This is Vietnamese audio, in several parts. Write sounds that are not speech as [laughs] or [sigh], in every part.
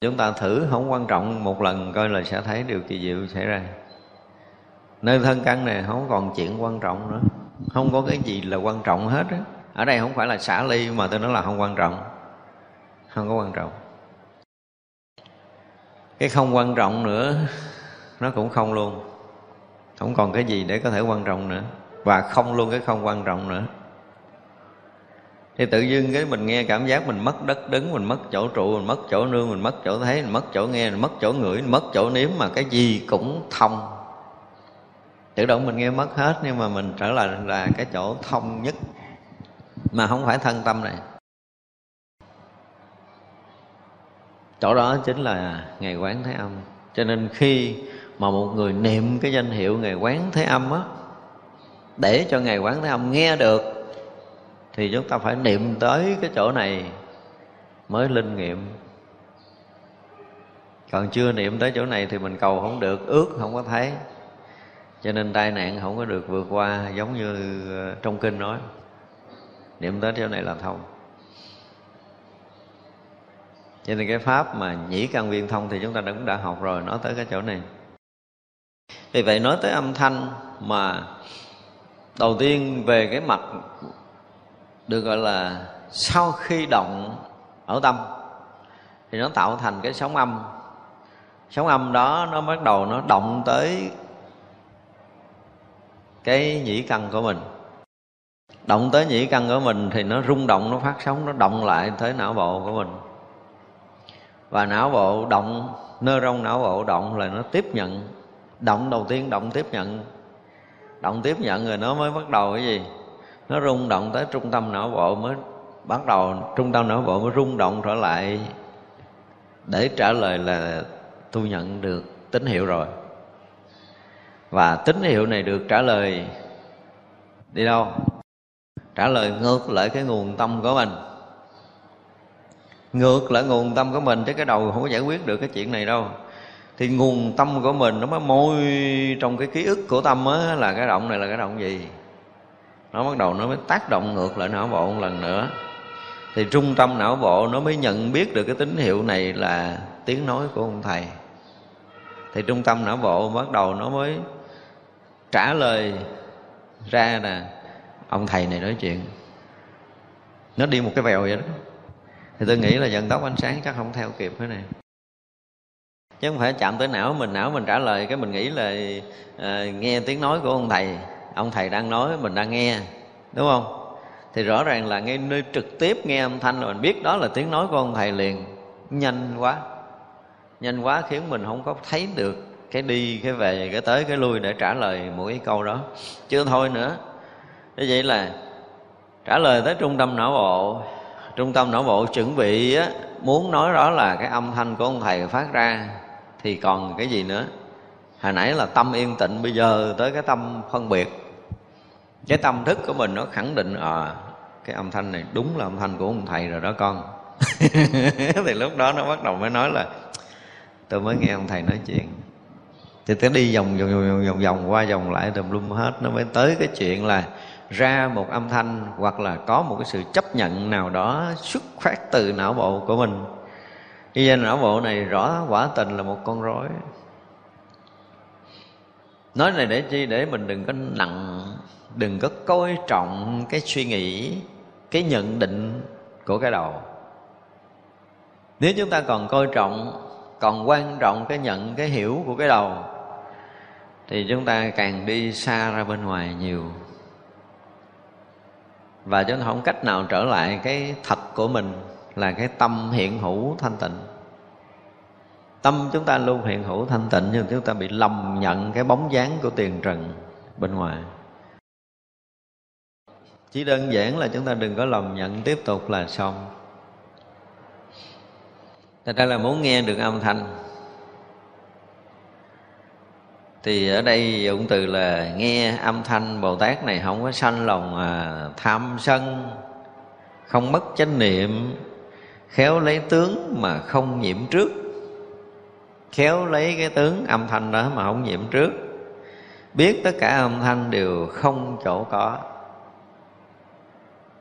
chúng ta thử, không quan trọng, một lần coi là sẽ thấy điều kỳ diệu xảy ra. Nơi thân căn này không còn chuyện quan trọng nữa. Không có cái gì là quan trọng hết á. Ở đây không phải là xả ly, mà tôi nói là không quan trọng. Không có quan trọng. Cái không quan trọng nữa, nó cũng không luôn. Không còn cái gì để có thể quan trọng nữa. Và không luôn cái không quan trọng nữa thì tự dưng cái mình nghe cảm giác mình mất đất đứng, mình mất chỗ trụ, mình mất chỗ nương, mình mất chỗ thấy, mình mất chỗ nghe, mình mất chỗ ngửi, mình mất chỗ nếm mà cái gì cũng thông. Tự động mình nghe mất hết nhưng mà mình trở lại là cái chỗ thông nhất mà không phải thân tâm này. Chỗ đó chính là ngày quán thế âm. Cho nên khi mà một người niệm cái danh hiệu ngày quán thế âm á, để cho ngày quán thế âm nghe được thì chúng ta phải niệm tới cái chỗ này mới linh nghiệm. Còn chưa niệm tới chỗ này thì mình cầu không được, ước không có thấy. Cho nên tai nạn không có được vượt qua, giống như ờ, trong kinh nói. Niệm tới chỗ này là thông. Cho nên cái pháp mà nhĩ căn viên thông thì chúng ta cũng đã học rồi, nói tới cái chỗ này. Vì vậy nói tới âm thanh mà, đầu tiên về cái mặt được gọi là sau khi động ở tâm. Thì nó tạo thành cái sóng âm. Sóng âm đó nó bắt đầu nó động tới cái nhĩ căn của mình. Động tới nhĩ căn của mình thì nó rung động, nó phát sóng, nó động lại tới não bộ của mình. Và não bộ động nơ rong não bộ động là nó tiếp nhận. Động đầu tiên, động tiếp nhận. Động tiếp nhận rồi nó mới bắt đầu cái gì? Nó rung động tới trung tâm não bộ mới bắt đầu, trung tâm não bộ mới rung động trở lại để trả lời là tôi nhận được tín hiệu rồi. Và tín hiệu này được trả lời đi đâu? Trả lời ngược lại cái nguồn tâm của mình. Ngược lại nguồn tâm của mình chứ cái đầu không có giải quyết được cái chuyện này đâu. Thì nguồn tâm của mình nó mới môi trong cái ký ức của tâm á, là cái động này là cái động gì? Nó bắt đầu nó mới tác động ngược lại não bộ một lần nữa. Thì trung tâm não bộ nó mới nhận biết được cái tín hiệu này là tiếng nói của ông thầy. Thì trung tâm não bộ bắt đầu nó mới trả lời ra nè ông thầy này nói chuyện. Nó đi một cái vèo vậy đó. Thì tôi nghĩ là dần tốc ánh sáng chắc không theo kịp thế này. Chứ không phải chạm tới não mình não mình trả lời cái mình nghĩ là à, nghe tiếng nói của ông thầy ông thầy đang nói mình đang nghe đúng không? Thì rõ ràng là ngay nơi trực tiếp nghe âm thanh là mình biết đó là tiếng nói của ông thầy liền. Nhanh quá. Nhanh quá khiến mình không có thấy được cái đi cái về cái tới cái lui để trả lời mỗi cái câu đó. Chưa thôi nữa. Như vậy là trả lời tới trung tâm não bộ. Trung tâm não bộ chuẩn bị á, muốn nói đó là cái âm thanh của ông thầy phát ra thì còn cái gì nữa? Hồi nãy là tâm yên tịnh bây giờ tới cái tâm phân biệt cái tâm thức của mình nó khẳng định à cái âm thanh này đúng là âm thanh của ông thầy rồi đó con. [laughs] Thì lúc đó nó bắt đầu mới nói là, tôi mới nghe ông thầy nói chuyện. Thì tới đi vòng vòng vòng vòng vòng qua vòng lại tùm lum hết, nó mới tới cái chuyện là ra một âm thanh hoặc là có một cái sự chấp nhận nào đó xuất phát từ não bộ của mình. Như vậy não bộ này rõ, quả tình là một con rối. Nói này để chi? Để mình đừng có nặng đừng có coi trọng cái suy nghĩ, cái nhận định của cái đầu. Nếu chúng ta còn coi trọng, còn quan trọng cái nhận, cái hiểu của cái đầu, thì chúng ta càng đi xa ra bên ngoài nhiều. Và chúng ta không cách nào trở lại cái thật của mình là cái tâm hiện hữu thanh tịnh. Tâm chúng ta luôn hiện hữu thanh tịnh nhưng chúng ta bị lầm nhận cái bóng dáng của tiền trần bên ngoài chỉ đơn giản là chúng ta đừng có lòng nhận tiếp tục là xong. Thật ra là muốn nghe được âm thanh. Thì ở đây dụng từ là nghe âm thanh bồ tát này không có sanh lòng à, tham sân không mất chánh niệm khéo lấy tướng mà không nhiễm trước. Khéo lấy cái tướng âm thanh đó mà không nhiễm trước. Biết tất cả âm thanh đều không chỗ có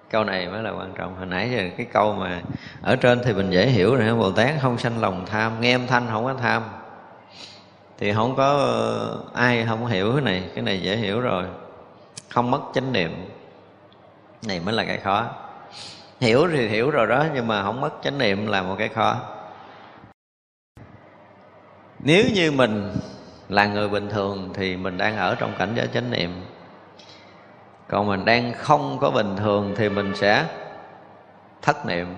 câu này mới là quan trọng. Hồi nãy giờ cái câu mà ở trên thì mình dễ hiểu rồi bồ tát không sanh lòng tham, nghe âm thanh không có tham. Thì không có ờ, ai không hiểu cái này. Cái này dễ hiểu rồi. Không mất chánh niệm. Này mới là cái khó. Hiểu thì hiểu rồi đó, nhưng mà không mất chánh niệm là một cái khó. Nếu như mình là người bình thường thì mình đang ở trong cảnh giới chánh niệm còn mình đang không có bình thường thì mình sẽ thất niệm.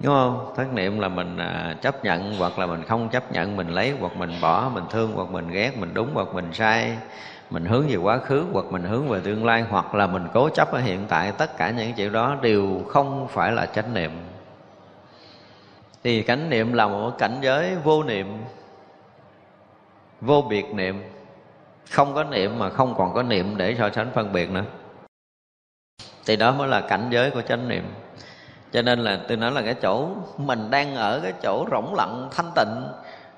Đúng không? Thất niệm là mình à, chấp nhận hoặc là mình không chấp nhận mình lấy hoặc mình bỏ mình thương hoặc mình ghét mình đúng hoặc mình sai mình hướng về quá khứ hoặc mình hướng về tương lai hoặc là mình cố chấp ở hiện tại. Tất cả những chuyện đó đều không phải là chánh niệm. Thì cảnh niệm là một cảnh giới vô niệm vô biệt niệm không có niệm mà không còn có niệm để so sánh phân biệt nữa. Thì đó mới là cảnh giới của chánh niệm. Cho nên là tôi nói là cái chỗ mình đang ở, cái chỗ rỗng lặng, thanh tịnh,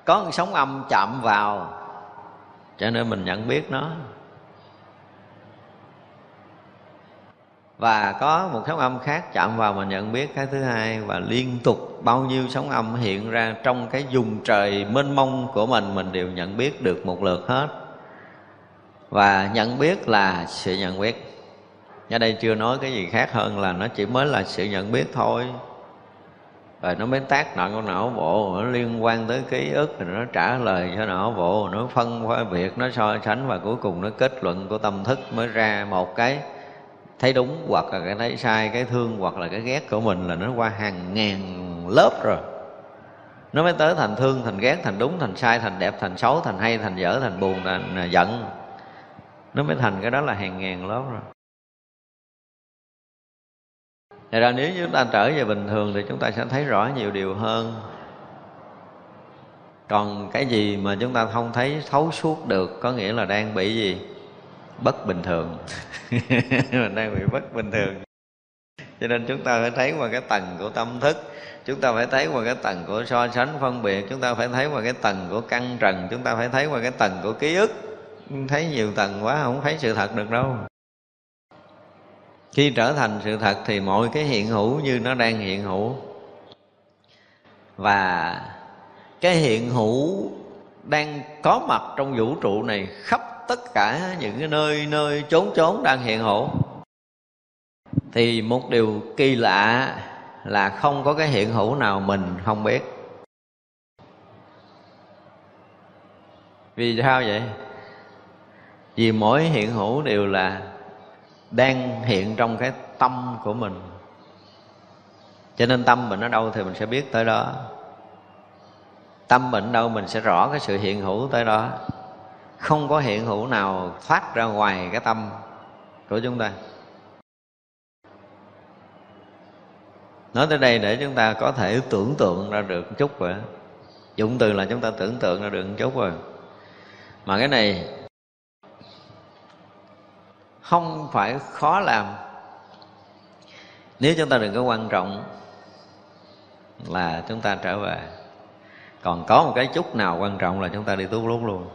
có một sóng âm chạm vào. Cho nên mình nhận biết nó. Và có một sóng âm khác chạm vào mình nhận biết cái thứ hai, và liên tục bao nhiêu sóng âm hiện ra trong cái vùng trời mênh mông của mình mình đều nhận biết được một lượt hết và nhận biết là sự nhận biết. Ở đây chưa nói cái gì khác hơn là nó chỉ mới là sự nhận biết thôi. Rồi nó mới tác động con não bộ, nó liên quan tới ký ức thì nó trả lời cho não bộ, nó phân hóa việc, nó so sánh và cuối cùng nó kết luận của tâm thức mới ra một cái thấy đúng hoặc là cái thấy sai, cái thương hoặc là cái ghét của mình là nó qua hàng ngàn lớp rồi. Nó mới tới thành thương, thành ghét, thành đúng, thành sai, thành đẹp, thành xấu, thành hay, thành dở, thành buồn, thành giận nó mới thành cái đó là hàng ngàn lớp rồi. Thật ra nếu chúng ta trở về bình thường thì chúng ta sẽ thấy rõ nhiều điều hơn. Còn cái gì mà chúng ta không thấy thấu suốt được Có nghĩa là đang bị gì? Bất bình thường. Mình [laughs] đang bị bất bình thường. Cho nên chúng ta phải thấy qua cái tầng của tâm thức. Chúng ta phải thấy qua cái tầng của so sánh phân biệt. Chúng ta phải thấy qua cái tầng của căng trần. Chúng ta phải thấy qua cái tầng của ký ức. Thấy nhiều tầng quá, không thấy sự thật được đâu. Khi trở thành sự thật thì mọi cái hiện hữu như nó đang hiện hữu. Và cái hiện hữu đang có mặt trong vũ trụ này khắp tất cả những cái nơi nơi chốn chốn đang hiện hữu. Thì một điều kỳ lạ là không có cái hiện hữu nào mình không biết. Vì sao vậy? Vì mỗi hiện hữu đều là đang hiện trong cái tâm của mình. Cho nên tâm mình ở đâu thì mình sẽ biết tới đó. Tâm mình đâu mình sẽ rõ cái sự hiện hữu tới đó. Không có hiện hữu nào thoát ra ngoài cái tâm của chúng ta. Nói tới đây để chúng ta có thể tưởng tượng ra được một chút rồi dụng từ là chúng ta tưởng tượng ra được một chút rồi. Mà cái này không phải khó làm. Nếu chúng ta đừng có quan trọng là chúng ta trở về, còn có một cái chút nào quan trọng là chúng ta đi tu lút luôn.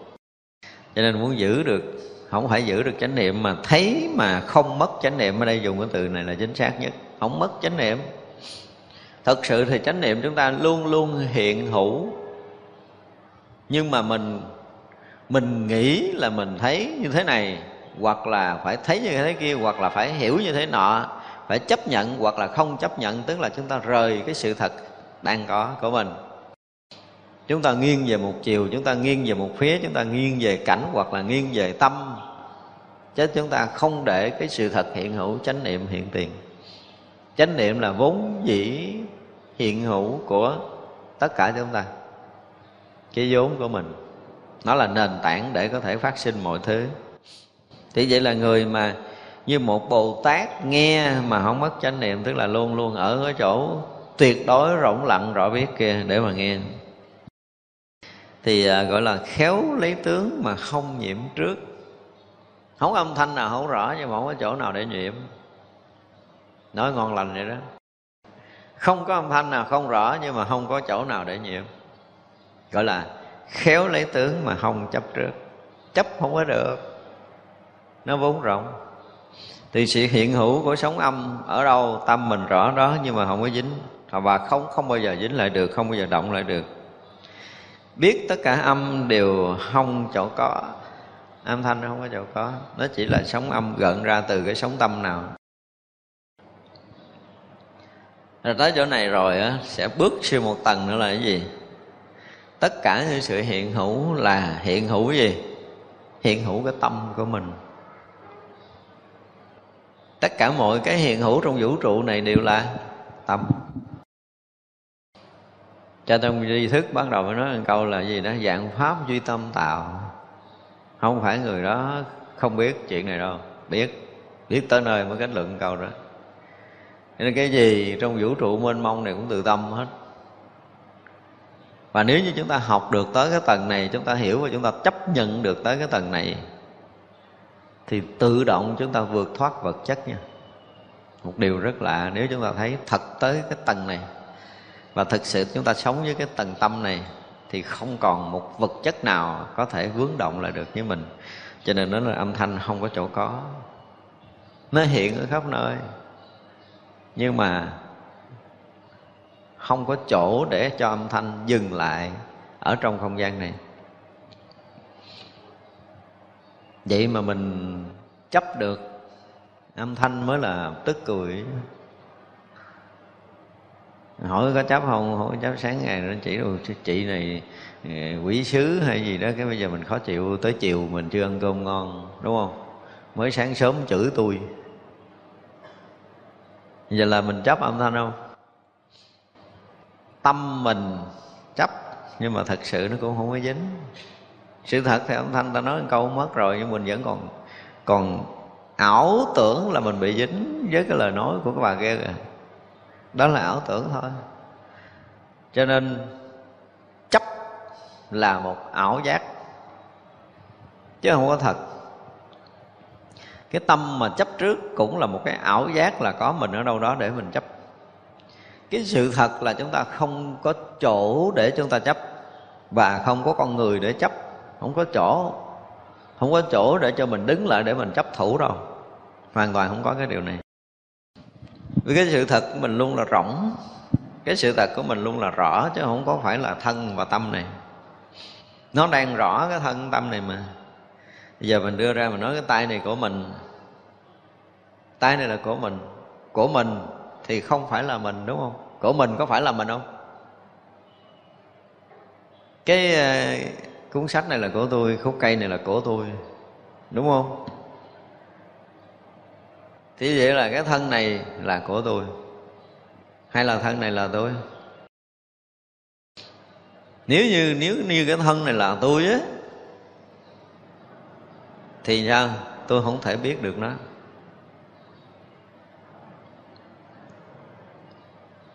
Cho nên muốn giữ được, không phải giữ được chánh niệm mà thấy mà không mất chánh niệm, ở đây dùng cái từ này là chính xác nhất, không mất chánh niệm. Thật sự thì chánh niệm chúng ta luôn luôn hiện hữu, nhưng mà mình mình nghĩ là mình thấy như thế này hoặc là phải thấy như thế kia, hoặc là phải hiểu như thế nọ, phải chấp nhận hoặc là không chấp nhận, tức là chúng ta rời cái sự thật đang có của mình. Chúng ta nghiêng về một chiều, chúng ta nghiêng về một phía, chúng ta nghiêng về cảnh hoặc là nghiêng về tâm. Chứ chúng ta không để cái sự thật hiện hữu, chánh niệm hiện tiền. Chánh niệm là vốn dĩ hiện hữu của tất cả chúng ta, cái vốn của mình. Nó là nền tảng để có thể phát sinh mọi thứ thì vậy là người mà như một bồ tát nghe mà không mất chánh niệm tức là luôn luôn ở cái chỗ tuyệt đối rỗng lặng rõ biết kia để mà nghe. Thì à, gọi là khéo lấy tướng mà không nhiễm trước. Không âm thanh nào không rõ nhưng mà không có chỗ nào để nhiễm. Nói ngon lành vậy đó. Không có âm thanh nào không rõ nhưng mà không có chỗ nào để nhiễm. Gọi là khéo lấy tướng mà không chấp trước. Chấp không có được nó vốn rộng. Thì sự hiện hữu của sống âm ở đâu, tâm mình rõ đó, nhưng mà không có dính. Và không không bao giờ dính lại được, không bao giờ động lại được. Biết tất cả âm đều không chỗ có. Âm thanh không có chỗ có. Nó chỉ là sóng âm gợn ra từ cái sóng tâm nào. Rồi tới chỗ này rồi á, sẽ bước siêu một tầng nữa là cái gì? Tất cả những sự hiện hữu là hiện hữu gì? Hiện hữu cái tâm của mình tất cả mọi cái hiện hữu trong vũ trụ này đều là tâm. Cho trong duy thức bắt đầu mới nói một câu là gì đó? Dạng pháp duy tâm tạo. Không phải người đó không biết chuyện này đâu. Biết. Biết tới nơi mới kết luận câu đó. Nên cái gì trong vũ trụ mênh mông này cũng từ tâm hết. Và nếu như chúng ta học được tới cái tầng này, chúng ta hiểu và chúng ta chấp nhận được tới cái tầng này thì tự động chúng ta vượt thoát vật chất nha. Một điều rất lạ, nếu chúng ta thấy thật tới cái tầng này, và thực sự chúng ta sống với cái tầng tâm này, thì không còn một vật chất nào có thể vướng động lại được với mình. Cho nên nó là âm thanh không có chỗ có. Nó hiện ở khắp nơi, nhưng mà không có chỗ để cho âm thanh dừng lại ở trong không gian này. Vậy mà mình chấp được. Âm thanh mới là tức cười. Hỏi có chấp không? Hỏi chấp sáng ngày nó chỉ rồi chị này ờ, quỷ sứ hay gì đó, cái bây giờ mình khó chịu. Tới chiều mình chưa ăn cơm ngon, đúng không? Mới sáng sớm chửi tôi. Giờ là mình chấp âm thanh không? Tâm mình chấp, nhưng mà thật sự nó cũng không có dính sự thật thì âm thanh ta nói câu mất rồi, nhưng mình vẫn còn còn ảo tưởng là mình bị dính với cái lời nói của các bà kia kìa. Đó là ảo tưởng thôi. Cho nên, chấp là một ảo giác, chứ không có thật. Cái tâm mà chấp trước cũng là một cái ảo giác là có mình ở đâu đó để mình chấp. Cái sự thật là chúng ta không có chỗ để chúng ta chấp và không có con người để chấp không có chỗ. Không có chỗ để cho mình đứng lại để mình chấp thủ đâu. Hoàn toàn không có cái điều này. Vì cái sự thật của mình luôn là rỗng cái sự thật của mình luôn là rõ, chứ không có phải là thân và tâm này. Nó đang rõ cái thân tâm này mà. Bây giờ mình đưa ra, mình nói cái tay này của mình. Tay này là của mình. Của mình thì không phải là mình, đúng không? Của mình có phải là mình không? Cái cuốn sách này là của tôi, khúc cây này là của tôi. Đúng không? Thì vậy là cái thân này là của tôi, hay là thân này là tôi? Nếu như nếu như cái thân này là tôi á, thì sao? Tôi không thể biết được nó.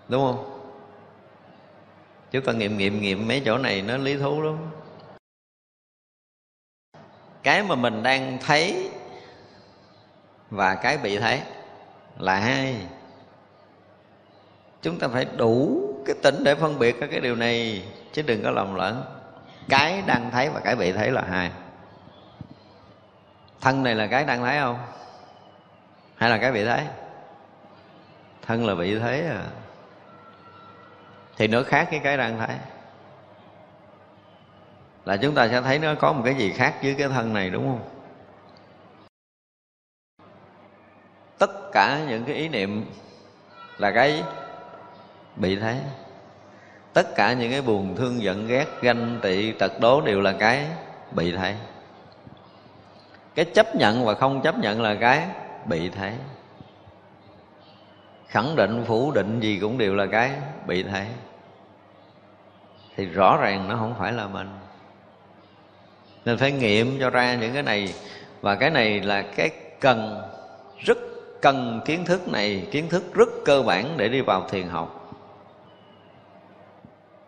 Đúng không? Chúng ta nghiệm nghiệm nghiệm mấy chỗ này nó lý thú lắm cái mà mình đang thấy và cái bị thấy là hai. Chúng ta phải đủ cái tỉnh để phân biệt cái điều này, chứ đừng có lầm lẫn. Cái đang thấy và cái bị thấy là hai. Thân này là cái đang thấy không? Hay là cái bị thấy? Thân là bị thấy à. Thì nó khác cái cái đang thấy là chúng ta sẽ thấy nó có một cái gì khác với cái thân này, đúng không? Tất cả những cái ý niệm là cái bị thấy tất cả những cái buồn, thương, giận, ghét, ganh tị, tật đố đều là cái bị thấy cái chấp nhận và không chấp nhận là cái bị thấy khẳng định, phủ định gì cũng đều là cái bị thấy thì rõ ràng nó không phải là mình nên phải nghiệm cho ra những cái này. Và cái này là cái cần rất cần kiến thức này kiến thức rất cơ bản để đi vào thiền học.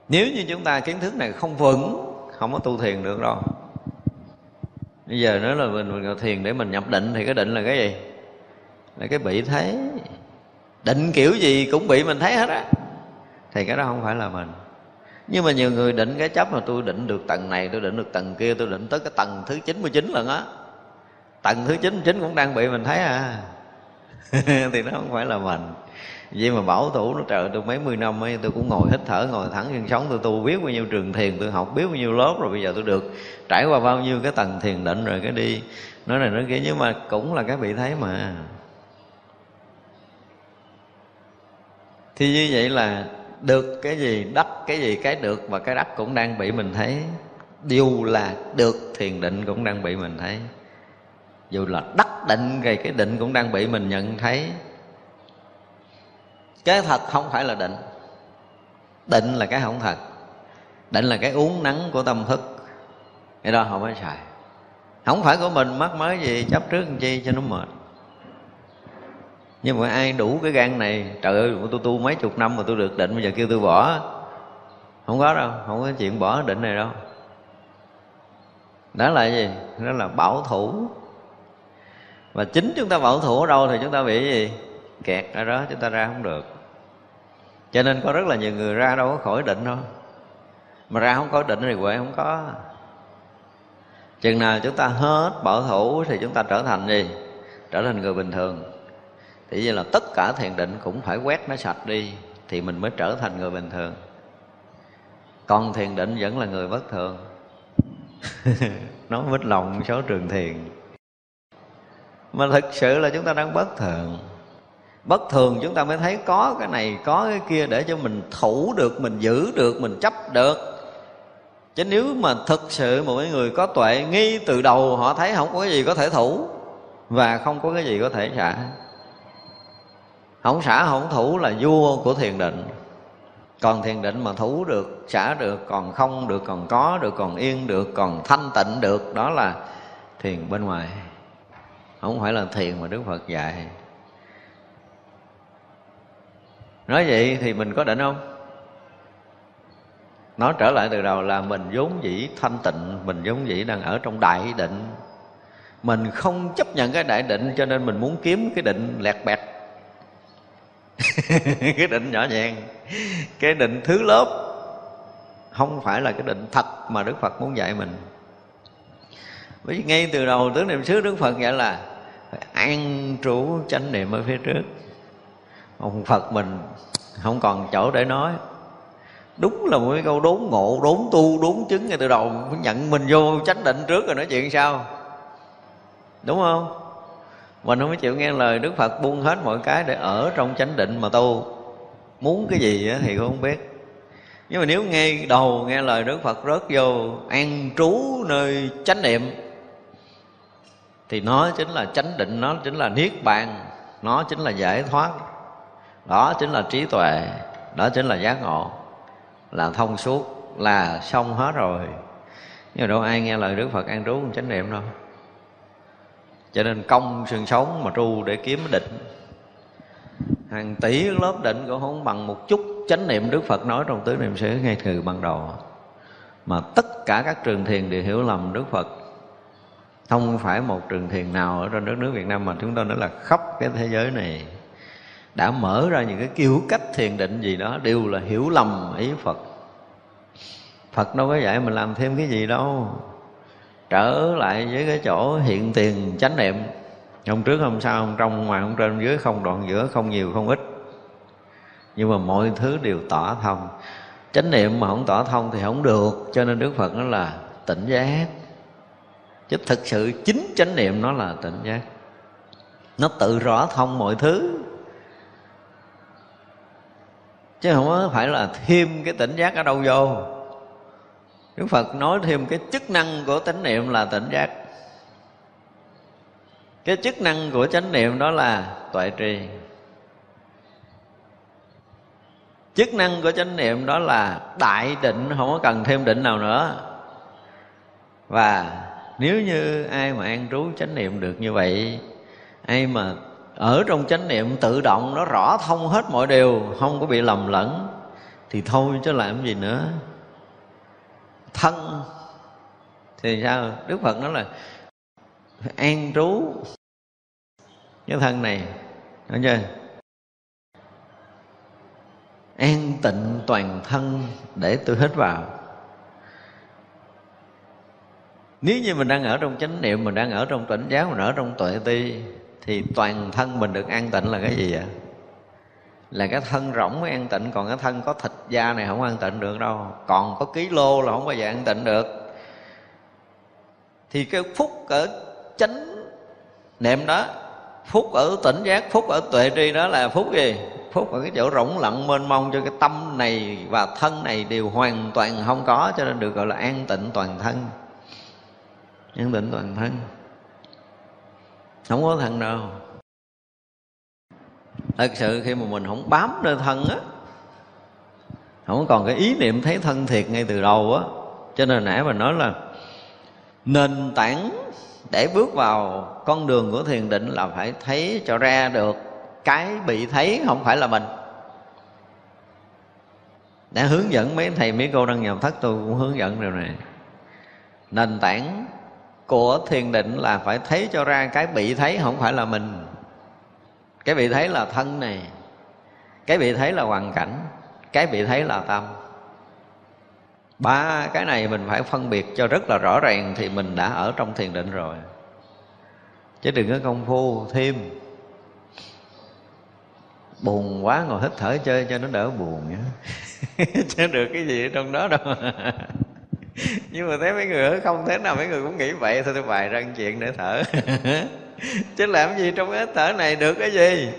Nếu như chúng ta kiến thức này không vững không có tu thiền được đâu. Bây giờ nói là mình, mình thiền để mình nhập định thì cái định là cái gì? Là cái bị thấy định kiểu gì cũng bị mình thấy hết á. Thì cái đó không phải là mình nhưng mà nhiều người định cái chấp mà tôi định được tầng này, tôi định được tầng kia, tôi định tới cái tầng thứ 99 lần á. Tầng thứ 99 cũng đang bị mình thấy à. [laughs] Thì nó không phải là mình. Vậy mà bảo thủ nó trời, tôi mấy mươi năm ấy, tôi cũng ngồi hít thở, ngồi thẳng chân sống, tôi tu biết bao nhiêu trường thiền, tôi học biết bao nhiêu lớp rồi, bây giờ tôi được trải qua bao nhiêu cái tầng thiền định rồi, cái đi. Nói này nói kia, nhưng mà cũng là cái bị thấy mà. Thì như vậy là được cái gì đắc cái gì cái được và cái đắc cũng đang bị mình thấy. Điều là được thiền định cũng đang bị mình thấy. Dù là đắc định thì cái định cũng đang bị mình nhận thấy. Cái thật không phải là định. Định là cái không thật. Định là cái uống nắng của tâm thức. Cái đó không phải xài. Không phải của mình mắc mới gì, chấp trước làm chi cho nó mệt nhưng mà ai đủ cái gan này, trời ơi, tôi tu mấy chục năm mà tôi được định, bây giờ kêu tôi bỏ. Không có đâu, không có chuyện bỏ định này đâu. Đó là gì? Đó là bảo thủ. Và chính chúng ta bảo thủ ở đâu thì chúng ta bị gì? Kẹt ở đó, chúng ta ra không được. Cho nên có rất là nhiều người ra đâu có khỏi định đâu mà ra không có định thì huệ không có. Chừng nào chúng ta hết bảo thủ thì chúng ta trở thành gì? Trở thành người bình thường thì như là tất cả thiền định cũng phải quét nó sạch đi thì mình mới trở thành người bình thường. Còn thiền định vẫn là người bất thường. [laughs] Nói mít lòng số trường thiền. Mà thực sự là chúng ta đang bất thường. Bất thường chúng ta mới thấy có cái này, có cái kia để cho mình thủ được, mình giữ được, mình chấp được. Chứ nếu mà thực sự một cái người có tuệ ngay từ đầu họ thấy không có cái gì có thể thủ và không có cái gì có thể xả không xả không thủ là vua của thiền định. Còn thiền định mà thủ được, xả được, còn không được, còn có được, còn yên được, còn thanh tịnh được, đó là thiền bên ngoài. Không phải là thiền mà đức phật dạy. Nói vậy thì mình có định không? Nói trở lại từ đầu là mình vốn dĩ thanh tịnh, mình vốn dĩ đang ở trong đại định. Mình không chấp nhận cái đại định cho nên mình muốn kiếm cái định lẹt bẹt. [laughs] cái định nhỏ nhàng cái định thứ lớp. Không phải là cái định thật mà đức phật muốn dạy mình. Bởi vì ngay từ đầu tướng niệm xứ đức phật dạy là phải an trú chánh niệm ở phía trước. Ông phật mình không còn chỗ để nói. Đúng là một cái câu đốn ngộ, đốn tu, đốn chứng ngay từ đầu. Nhận mình vô chánh định trước rồi nói chuyện sao? Đúng không? Mình không mới chịu nghe lời đức phật buông hết mọi cái để ở trong chánh định mà tu. Muốn cái gì thì không biết. Nhưng mà nếu nghe đầu nghe lời đức phật rớt vô, an trú nơi chánh niệm, thì nó chính là chánh định, nó chính là niết bàn, nó chính là giải thoát, đó chính là trí tuệ, đó chính là giác ngộ, là thông suốt, là xong hết rồi. Nhưng mà đâu ai nghe lời đức phật an trú chánh niệm đâu cho nên công xương sống mà tru để kiếm định. Hàng tỷ lớp định cũng không bằng một chút chánh niệm đức phật nói trong tứ niệm xứ ngay từ ban đầu. Mà tất cả các trường thiền đều hiểu lầm đức phật. Không phải một trường thiền nào ở trên đất nước việt nam mà chúng ta nói là khắp cái thế giới này đã mở ra những cái kiểu cách thiền định gì đó đều là hiểu lầm ý phật. Phật đâu có dạy mình làm thêm cái gì đâu trở lại với cái chỗ hiện tiền chánh niệm. Không trước không sau không trong, ngoài không trên, dưới, không đoạn giữa, không nhiều, không ít. Nhưng mà mọi thứ đều tỏ thông. Chánh niệm mà không tỏ thông thì không được. Cho nên đức phật nó là tỉnh giác. Chứ thực sự chính chánh niệm nó là tỉnh giác. Nó tự rõ thông mọi thứ. Chứ không phải là thêm cái tỉnh giác ở đâu vô. Đức Phật nói thêm cái chức năng của chánh niệm là tỉnh giác. Cái chức năng của chánh niệm đó là tuệ trì. Chức năng của chánh niệm đó là đại định, Không có cần thêm định nào nữa. Và nếu như ai mà an trú chánh niệm được như vậy, Ai mà ở trong chánh niệm tự động nó rõ thông hết mọi điều, Không có bị lầm lẫn, Thì thôi chứ làm gì nữa thân. Thì sao? Đức phật nói là an trú. Cái thân này hiểu chưa? An tịnh toàn thân để tôi hít vào. Nếu như mình đang ở trong chánh niệm, mình đang ở trong tỉnh giác, mình ở trong tuệ ti, thì toàn thân mình được an tịnh là cái gì vậy? Là cái thân rỗng mới an tịnh, còn cái thân có thịt da này không an tịnh được đâu. Còn có ký lô là không bao giờ an tịnh được. Thì cái phúc ở chánh niệm đó, phúc ở tỉnh giác, phúc ở tuệ tri đó là phúc gì? Phúc ở cái chỗ rỗng lặng mênh mông cho cái tâm này và thân này đều hoàn toàn không có, cho nên được gọi là an tịnh toàn thân. An tịnh toàn thân. Không có thằng nào thật sự khi mà mình không bám nơi thân á, không còn cái ý niệm thấy thân thiệt ngay từ đầu á. Cho nên nãy mình nói là nền tảng để bước vào con đường của thiền định là phải thấy cho ra được cái bị thấy, không phải là mình. Đã hướng dẫn mấy thầy, mấy cô đang nhập thất, tôi cũng hướng dẫn điều này. Nền tảng của thiền định là phải thấy cho ra cái bị thấy, không phải là mình cái bị thấy là thân này cái bị thấy là hoàn cảnh. Cái bị thấy là tâm. Ba cái này mình phải phân biệt cho rất là rõ ràng thì mình đã ở trong thiền định rồi. Chứ đừng có công phu, thêm. Buồn quá, ngồi hít thở chơi cho nó đỡ buồn nhé [laughs] chứ được cái gì ở trong đó đâu. [laughs] Nhưng mà thấy mấy người ở không, thế nào mấy người cũng nghĩ vậy, thôi tôi bài ra chuyện để thở. [laughs] chứ làm gì trong cái thở này được cái gì?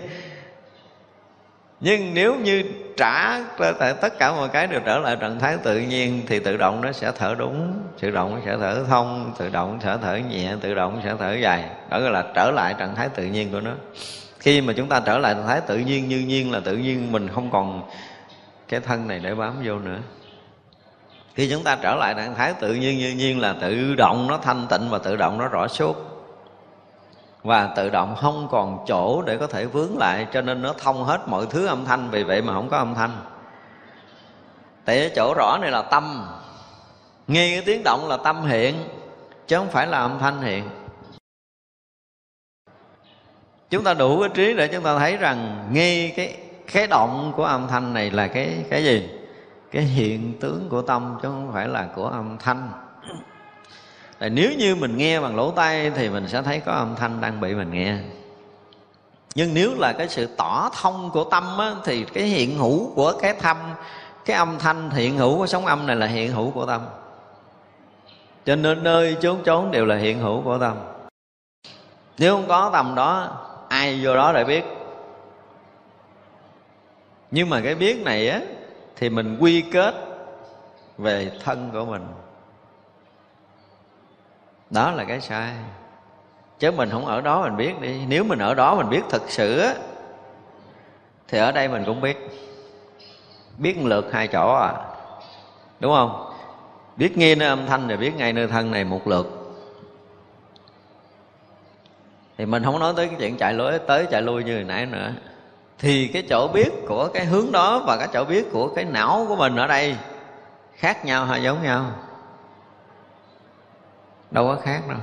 Nhưng nếu như trả tất cả mọi cái đều trở lại trạng thái tự nhiên, thì tự động nó sẽ thở đúng, tự động nó sẽ thở thông, tự động sẽ thở nhẹ, tự động sẽ thở dài. Đó gọi là trở lại trạng thái tự nhiên của nó. Khi mà chúng ta trở lại trạng thái tự nhiên như nhiên là tự nhiên mình không còn cái thân này để bám vô nữa. Khi chúng ta trở lại trạng thái tự nhiên như nhiên là tự động nó thanh tịnh và tự động nó rõ suốt và tự động không còn chỗ để có thể vướng lại, cho nên nó thông hết mọi thứ âm thanh. Vì vậy mà không có âm thanh. Tại cái chỗ rõ này là tâm. Nghe cái tiếng động là tâm hiện, chứ không phải là âm thanh hiện. Chúng ta đủ cái trí để chúng ta thấy rằng nghe cái cái động của âm thanh này là cái cái gì? Cái hiện tướng của tâm, chứ không phải là của âm thanh. Tại nếu như mình nghe bằng lỗ tai thì mình sẽ thấy có âm thanh đang bị mình nghe. Nhưng nếu là cái sự tỏ thông của tâm á, thì cái hiện hữu của cái thâm cái âm thanh hiện hữu của sóng âm này là hiện hữu của tâm. Cho nên nơi chốn chốn đều là hiện hữu của tâm. Nếu không có tâm đó ai vô đó để biết? Nhưng mà cái biết này á thì mình quy kết về thân của mình đó là cái sai. Chứ mình không ở đó mình biết đi. Nếu mình ở đó mình biết thật sự á, thì ở đây mình cũng biết. Biết lượt hai chỗ à. Đúng không? Biết nghe nơi âm thanh rồi biết ngay nơi thân này một lượt. Thì mình không nói tới cái chuyện chạy lối, tới chạy lui như hồi nãy nữa. Thì cái chỗ biết của cái hướng đó và cái chỗ biết của cái não của mình ở đây khác nhau hay giống nhau? Đâu có khác đâu.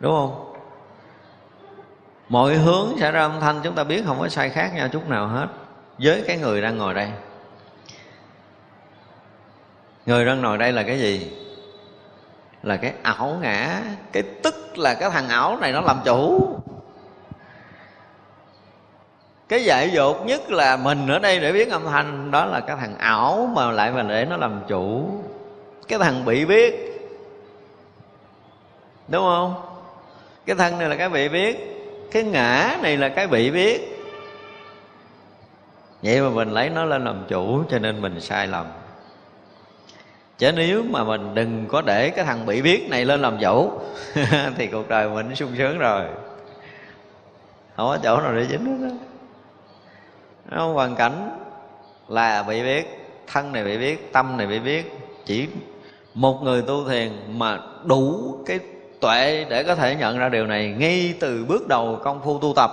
Đúng không? Mọi hướng sẽ ra âm thanh chúng ta biết không có sai khác nhau chút nào hết. Với cái người đang ngồi đây. Người đang ngồi đây là cái gì? Là cái ảo ngã. Cái tức là cái thằng ảo này nó làm chủ. Cái dạy dột nhất là mình ở đây để biết âm thanh, đó là cái thằng ảo mà lại mà để nó làm chủ. Cái thằng bị biết đúng không? Cái thân này là cái bị biết, cái ngã này là cái bị biết. Vậy mà mình lấy nó lên làm chủ, cho nên mình sai lầm. Chứ nếu mà mình đừng có để cái thằng bị biết này lên làm chủ [laughs] thì cuộc đời mình sung sướng rồi. Không có chỗ nào để dính hết đó nó hoàn cảnh là bị biết, thân này bị biết, tâm này bị biết. Chỉ một người tu thiền mà đủ cái tuệ để có thể nhận ra điều này ngay từ bước đầu công phu tu tập.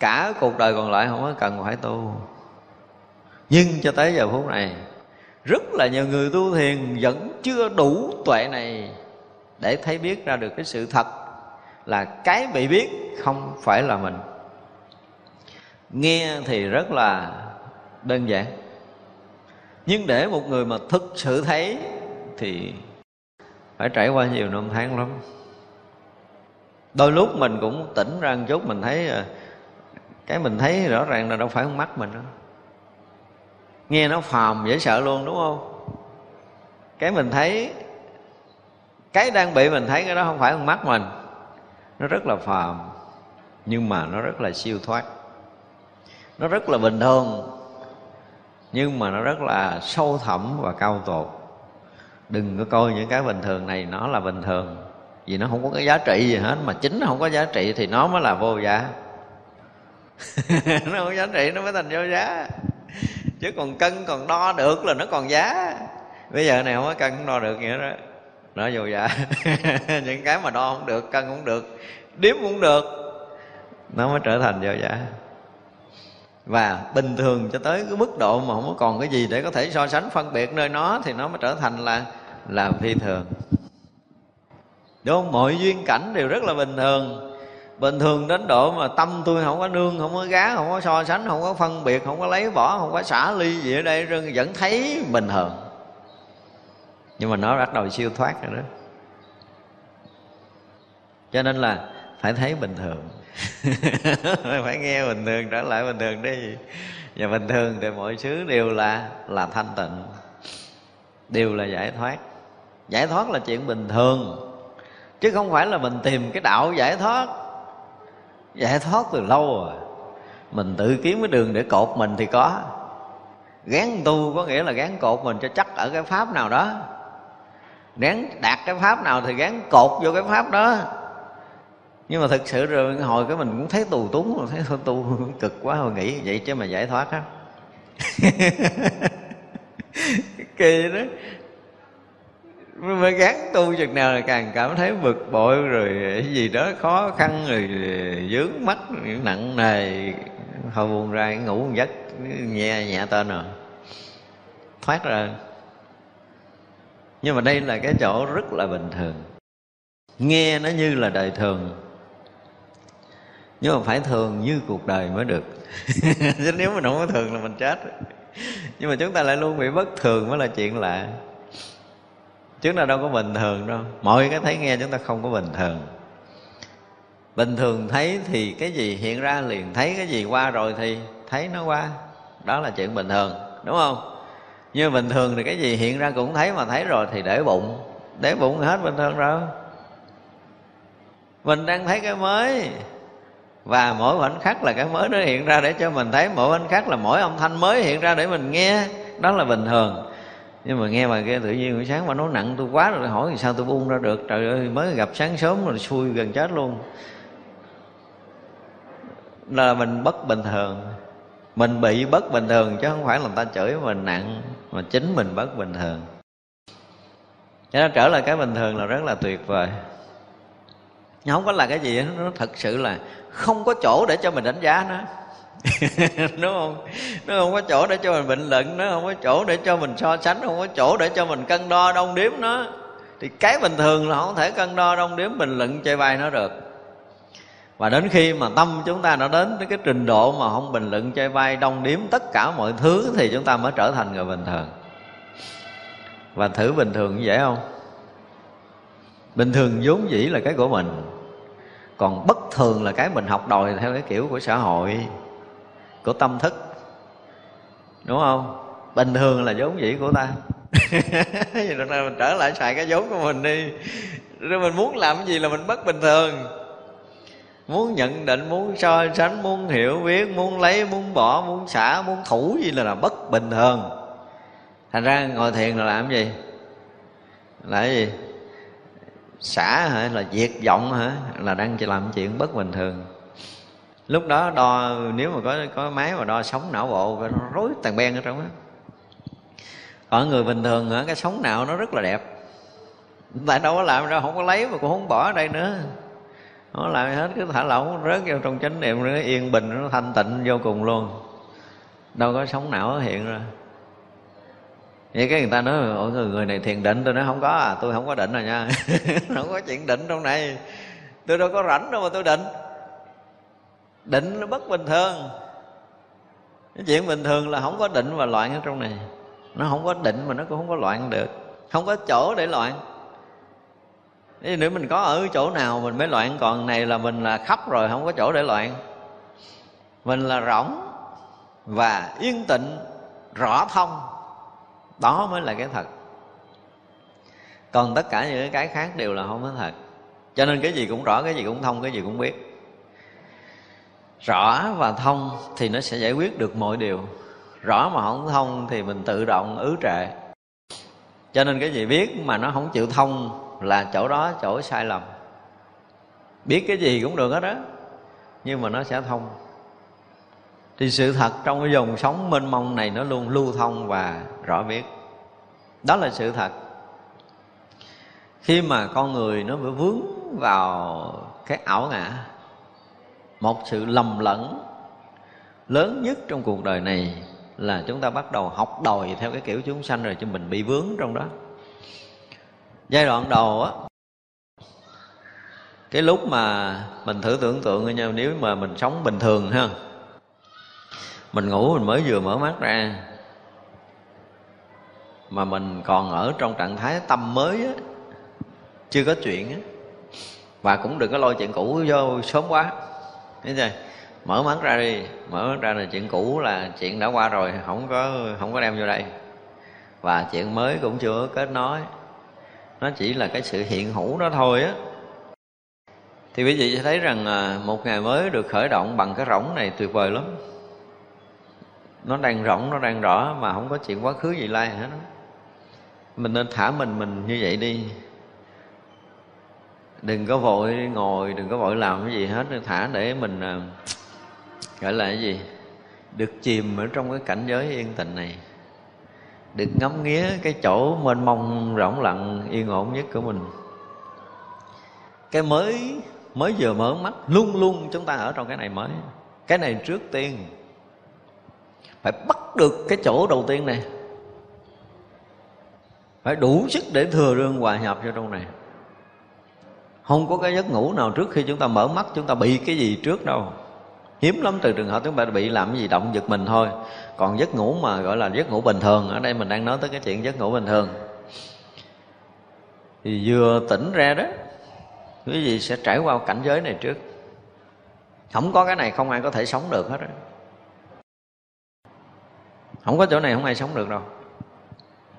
Cả cuộc đời còn lại không có cần phải tu. Nhưng cho tới giờ phút này, rất là nhiều người tu thiền vẫn chưa đủ tuệ này để thấy biết ra được cái sự thật là cái bị biết không phải là mình. Nghe thì rất là đơn giản. Nhưng để một người mà thực sự thấy thì phải trải qua nhiều năm tháng lắm. Đôi lúc mình cũng tỉnh ra một chút, mình thấy à, cái mình thấy rõ ràng là đâu phải con mắt mình đâu. Nghe nó phàm dễ sợ luôn, đúng không? Cái mình thấy, cái đang bị mình thấy cái đó không phải con mắt mình. Nó rất là phàm, nhưng mà nó rất là siêu thoát. Nó rất là bình thường, nhưng mà nó rất là sâu thẳm và cao tột đừng có coi những cái bình thường này nó là bình thường. Vì nó không có cái giá trị gì hết, mà chính nó không có giá trị thì nó mới là vô giá. [laughs] Nó không có giá trị, nó mới thành vô giá. Chứ còn cân còn đo được là nó còn giá. Bây giờ này không có cân không đo được nghĩa đó nó vô giá. [laughs] Những cái mà đo không được, cân không được điếm cũng được, nó mới trở thành vô giá và bình thường cho tới cái mức độ mà không có còn cái gì để có thể so sánh phân biệt nơi nó thì nó mới trở thành là là phi thường. Đúng không mọi duyên cảnh đều rất là bình thường. Bình thường đến độ mà tâm tôi không có nương, không có gá, không có so sánh, không có phân biệt, không có lấy bỏ, không có xả ly gì ở đây vẫn thấy bình thường. Nhưng mà nó bắt đầu siêu thoát rồi đó. Cho nên là phải thấy bình thường. [laughs] Phải nghe bình thường, trở lại bình thường đi. Và bình thường thì mọi thứ đều là là thanh tịnh. Đều là giải thoát. Giải thoát là chuyện bình thường, chứ không phải là mình tìm cái đạo giải thoát. Giải thoát từ lâu rồi mình tự kiếm cái đường để cột mình thì có. Gán tu có nghĩa là gán cột mình cho chắc ở cái pháp nào đó. Gán đạt cái pháp nào thì gán cột vô cái pháp đó nhưng mà thực sự rồi, hồi cái mình cũng thấy tù túng rồi thấy thôi [laughs] tu cực quá, hồi nghĩ vậy chứ mà giải thoát á. [laughs] Kỳ đó. Mới gán tu chừng nào là càng cảm thấy bực bội rồi cái gì đó khó khăn rồi dướng mắt, nặng nề. Hồi buồn ra ngủ một giấc, nhẹ nhẹ tên rồi. Thoát ra. Nhưng mà đây là cái chỗ rất là bình thường. Nghe nó như là đời thường nhưng mà phải thường như cuộc đời mới được. [laughs] Chứ nếu mà không có thường là mình chết. Nhưng mà chúng ta lại luôn bị bất thường mới là chuyện lạ. Chúng ta đâu có bình thường đâu. Mọi cái thấy nghe chúng ta không có bình thường. Bình thường thấy thì cái gì hiện ra liền. Thấy cái gì qua rồi thì thấy nó qua. Đó là chuyện bình thường, đúng không? Nhưng bình thường thì cái gì hiện ra cũng thấy mà thấy rồi thì để bụng. Để bụng hết bình thường rồi. Mình đang thấy cái mới và mỗi khoảnh khắc là cái mới nó hiện ra để cho mình thấy. Mỗi khoảnh khắc là mỗi âm thanh mới hiện ra để mình nghe. Đó là bình thường. Nhưng mà nghe mà kia tự nhiên buổi sáng mà nó nặng tôi quá rồi hỏi sao tôi buông ra được? Trời ơi, mới gặp sáng sớm rồi xui gần chết luôn. Là mình bất bình thường. Mình bị bất bình thường chứ không phải là người ta chửi mình nặng, mà chính mình bất bình thường. Cho nó trở lại cái bình thường là rất là tuyệt vời không có là cái gì nó thật sự là không có chỗ để cho mình đánh giá nó. [laughs] Đúng không? Nó không có chỗ để cho mình bình luận, nó không có chỗ để cho mình so sánh, không có chỗ để cho mình cân đo đong đếm nó. Thì cái bình thường là không thể cân đo đong đếm bình luận chơi bài nó được. Và đến khi mà tâm chúng ta đã đến cái trình độ mà không bình luận chơi bay đong điếm tất cả mọi thứ thì chúng ta mới trở thành người bình thường. Và thử bình thường như vậy không? Bình thường vốn dĩ là cái của mình còn bất thường là cái mình học đòi theo cái kiểu của xã hội của tâm thức. Đúng không? Bình thường là vốn dĩ của ta. [laughs] Vậy nên mình trở lại xài cái vốn của mình đi. Rồi mình muốn làm cái gì là mình bất bình thường. Muốn nhận định muốn so sánh muốn hiểu biết muốn lấy muốn bỏ muốn xả muốn thủ gì là, là bất bình thường. Thành ra ngồi thiền là làm gì? Là cái gì? Xả hả, là diệt vọng hả, là đang làm chuyện bất bình thường. Lúc đó đo, nếu mà có có máy mà đo sóng não bộ nó rối tàn ben ở trong đó còn người bình thường hả, cái sống não nó rất là đẹp. Tại đâu có làm ra không có lấy mà cũng không bỏ ở đây nữa. Nó làm hết, cứ thả lỏng, rớt vô trong chánh niệm, nó yên bình, nó thanh tịnh vô cùng luôn. Đâu có sống não hiện ra vậy cái người ta nói ôi người này thiền định? Tôi nói, không có à tôi không có định rồi nha. [laughs] Không có chuyện định trong này. Tôi đâu có rảnh đâu mà tôi định. Định nó bất bình thường. Cái chuyện bình thường là không có định và loạn ở trong này. Nó không có định mà nó cũng không có loạn được. Không có chỗ để loạn. Nếu mình có ở chỗ nào mình mới loạn, còn này là mình là khắp rồi, không có chỗ để loạn. Mình là rỗng và yên tịnh, rõ thông đó mới là cái thật. Còn tất cả những cái khác đều là không có thật. Cho nên cái gì cũng rõ, cái gì cũng thông, cái gì cũng biết. Rõ và thông thì nó sẽ giải quyết được mọi điều. Rõ mà không thông thì mình tự động ứ trệ. Cho nên cái gì biết mà nó không chịu thông là chỗ đó chỗ sai lầm. Biết cái gì cũng được hết đó nhưng mà nó sẽ thông thì sự thật trong cái dòng sống mênh mông này nó luôn lưu thông và rõ biết. Đó là sự thật. Khi mà con người nó bị vướng vào cái ảo ngã, một sự lầm lẫn lớn nhất trong cuộc đời này là chúng ta bắt đầu học đòi theo cái kiểu chúng sanh rồi cho mình bị vướng trong đó. Giai đoạn đầu á, cái lúc mà mình thử tưởng tượng nha nếu mà mình sống bình thường ha mình ngủ mình mới vừa mở mắt ra. Mà mình còn ở trong trạng thái tâm mới á, chưa có chuyện á. Và cũng đừng có lôi chuyện cũ vô sớm quá. Thấy chưa? Mở mắt ra đi. Mở mắt ra là chuyện cũ là chuyện đã qua rồi, không có không có đem vô đây. Và chuyện mới cũng chưa kết nối. Nó chỉ là cái sự hiện hữu đó thôi á. Thì quý vị sẽ thấy rằng à, một ngày mới được khởi động bằng cái rỗng này tuyệt vời lắm nó đang rộng nó đang rõ mà không có chuyện quá khứ gì lai hết đó. mình nên thả mình mình như vậy đi. Đừng có vội ngồi, đừng có vội làm cái gì hết. Thả để mình à, gọi là cái gì? Được chìm ở trong cái cảnh giới yên tĩnh này. Được ngắm nghía cái chỗ mênh mông rộng lặng, yên ổn nhất của mình. Cái mới mới vừa mở mắt, luôn luôn chúng ta ở trong cái này mới. Cái này trước tiên phải bắt được cái chỗ đầu tiên này. Phải đủ sức để thừa đương hòa nhập vô trong này. Không có cái giấc ngủ nào trước khi chúng ta mở mắt, chúng ta bị cái gì trước đâu. Hiếm lắm từ trường hợp chúng ta bị làm cái gì động giật mình thôi. Còn giấc ngủ mà gọi là giấc ngủ bình thường, ở đây mình đang nói tới cái chuyện giấc ngủ bình thường. Thì vừa tỉnh ra đó, quý vị sẽ trải qua cảnh giới này trước. Không có cái này không ai có thể sống được hết đó không có chỗ này không ai sống được đâu.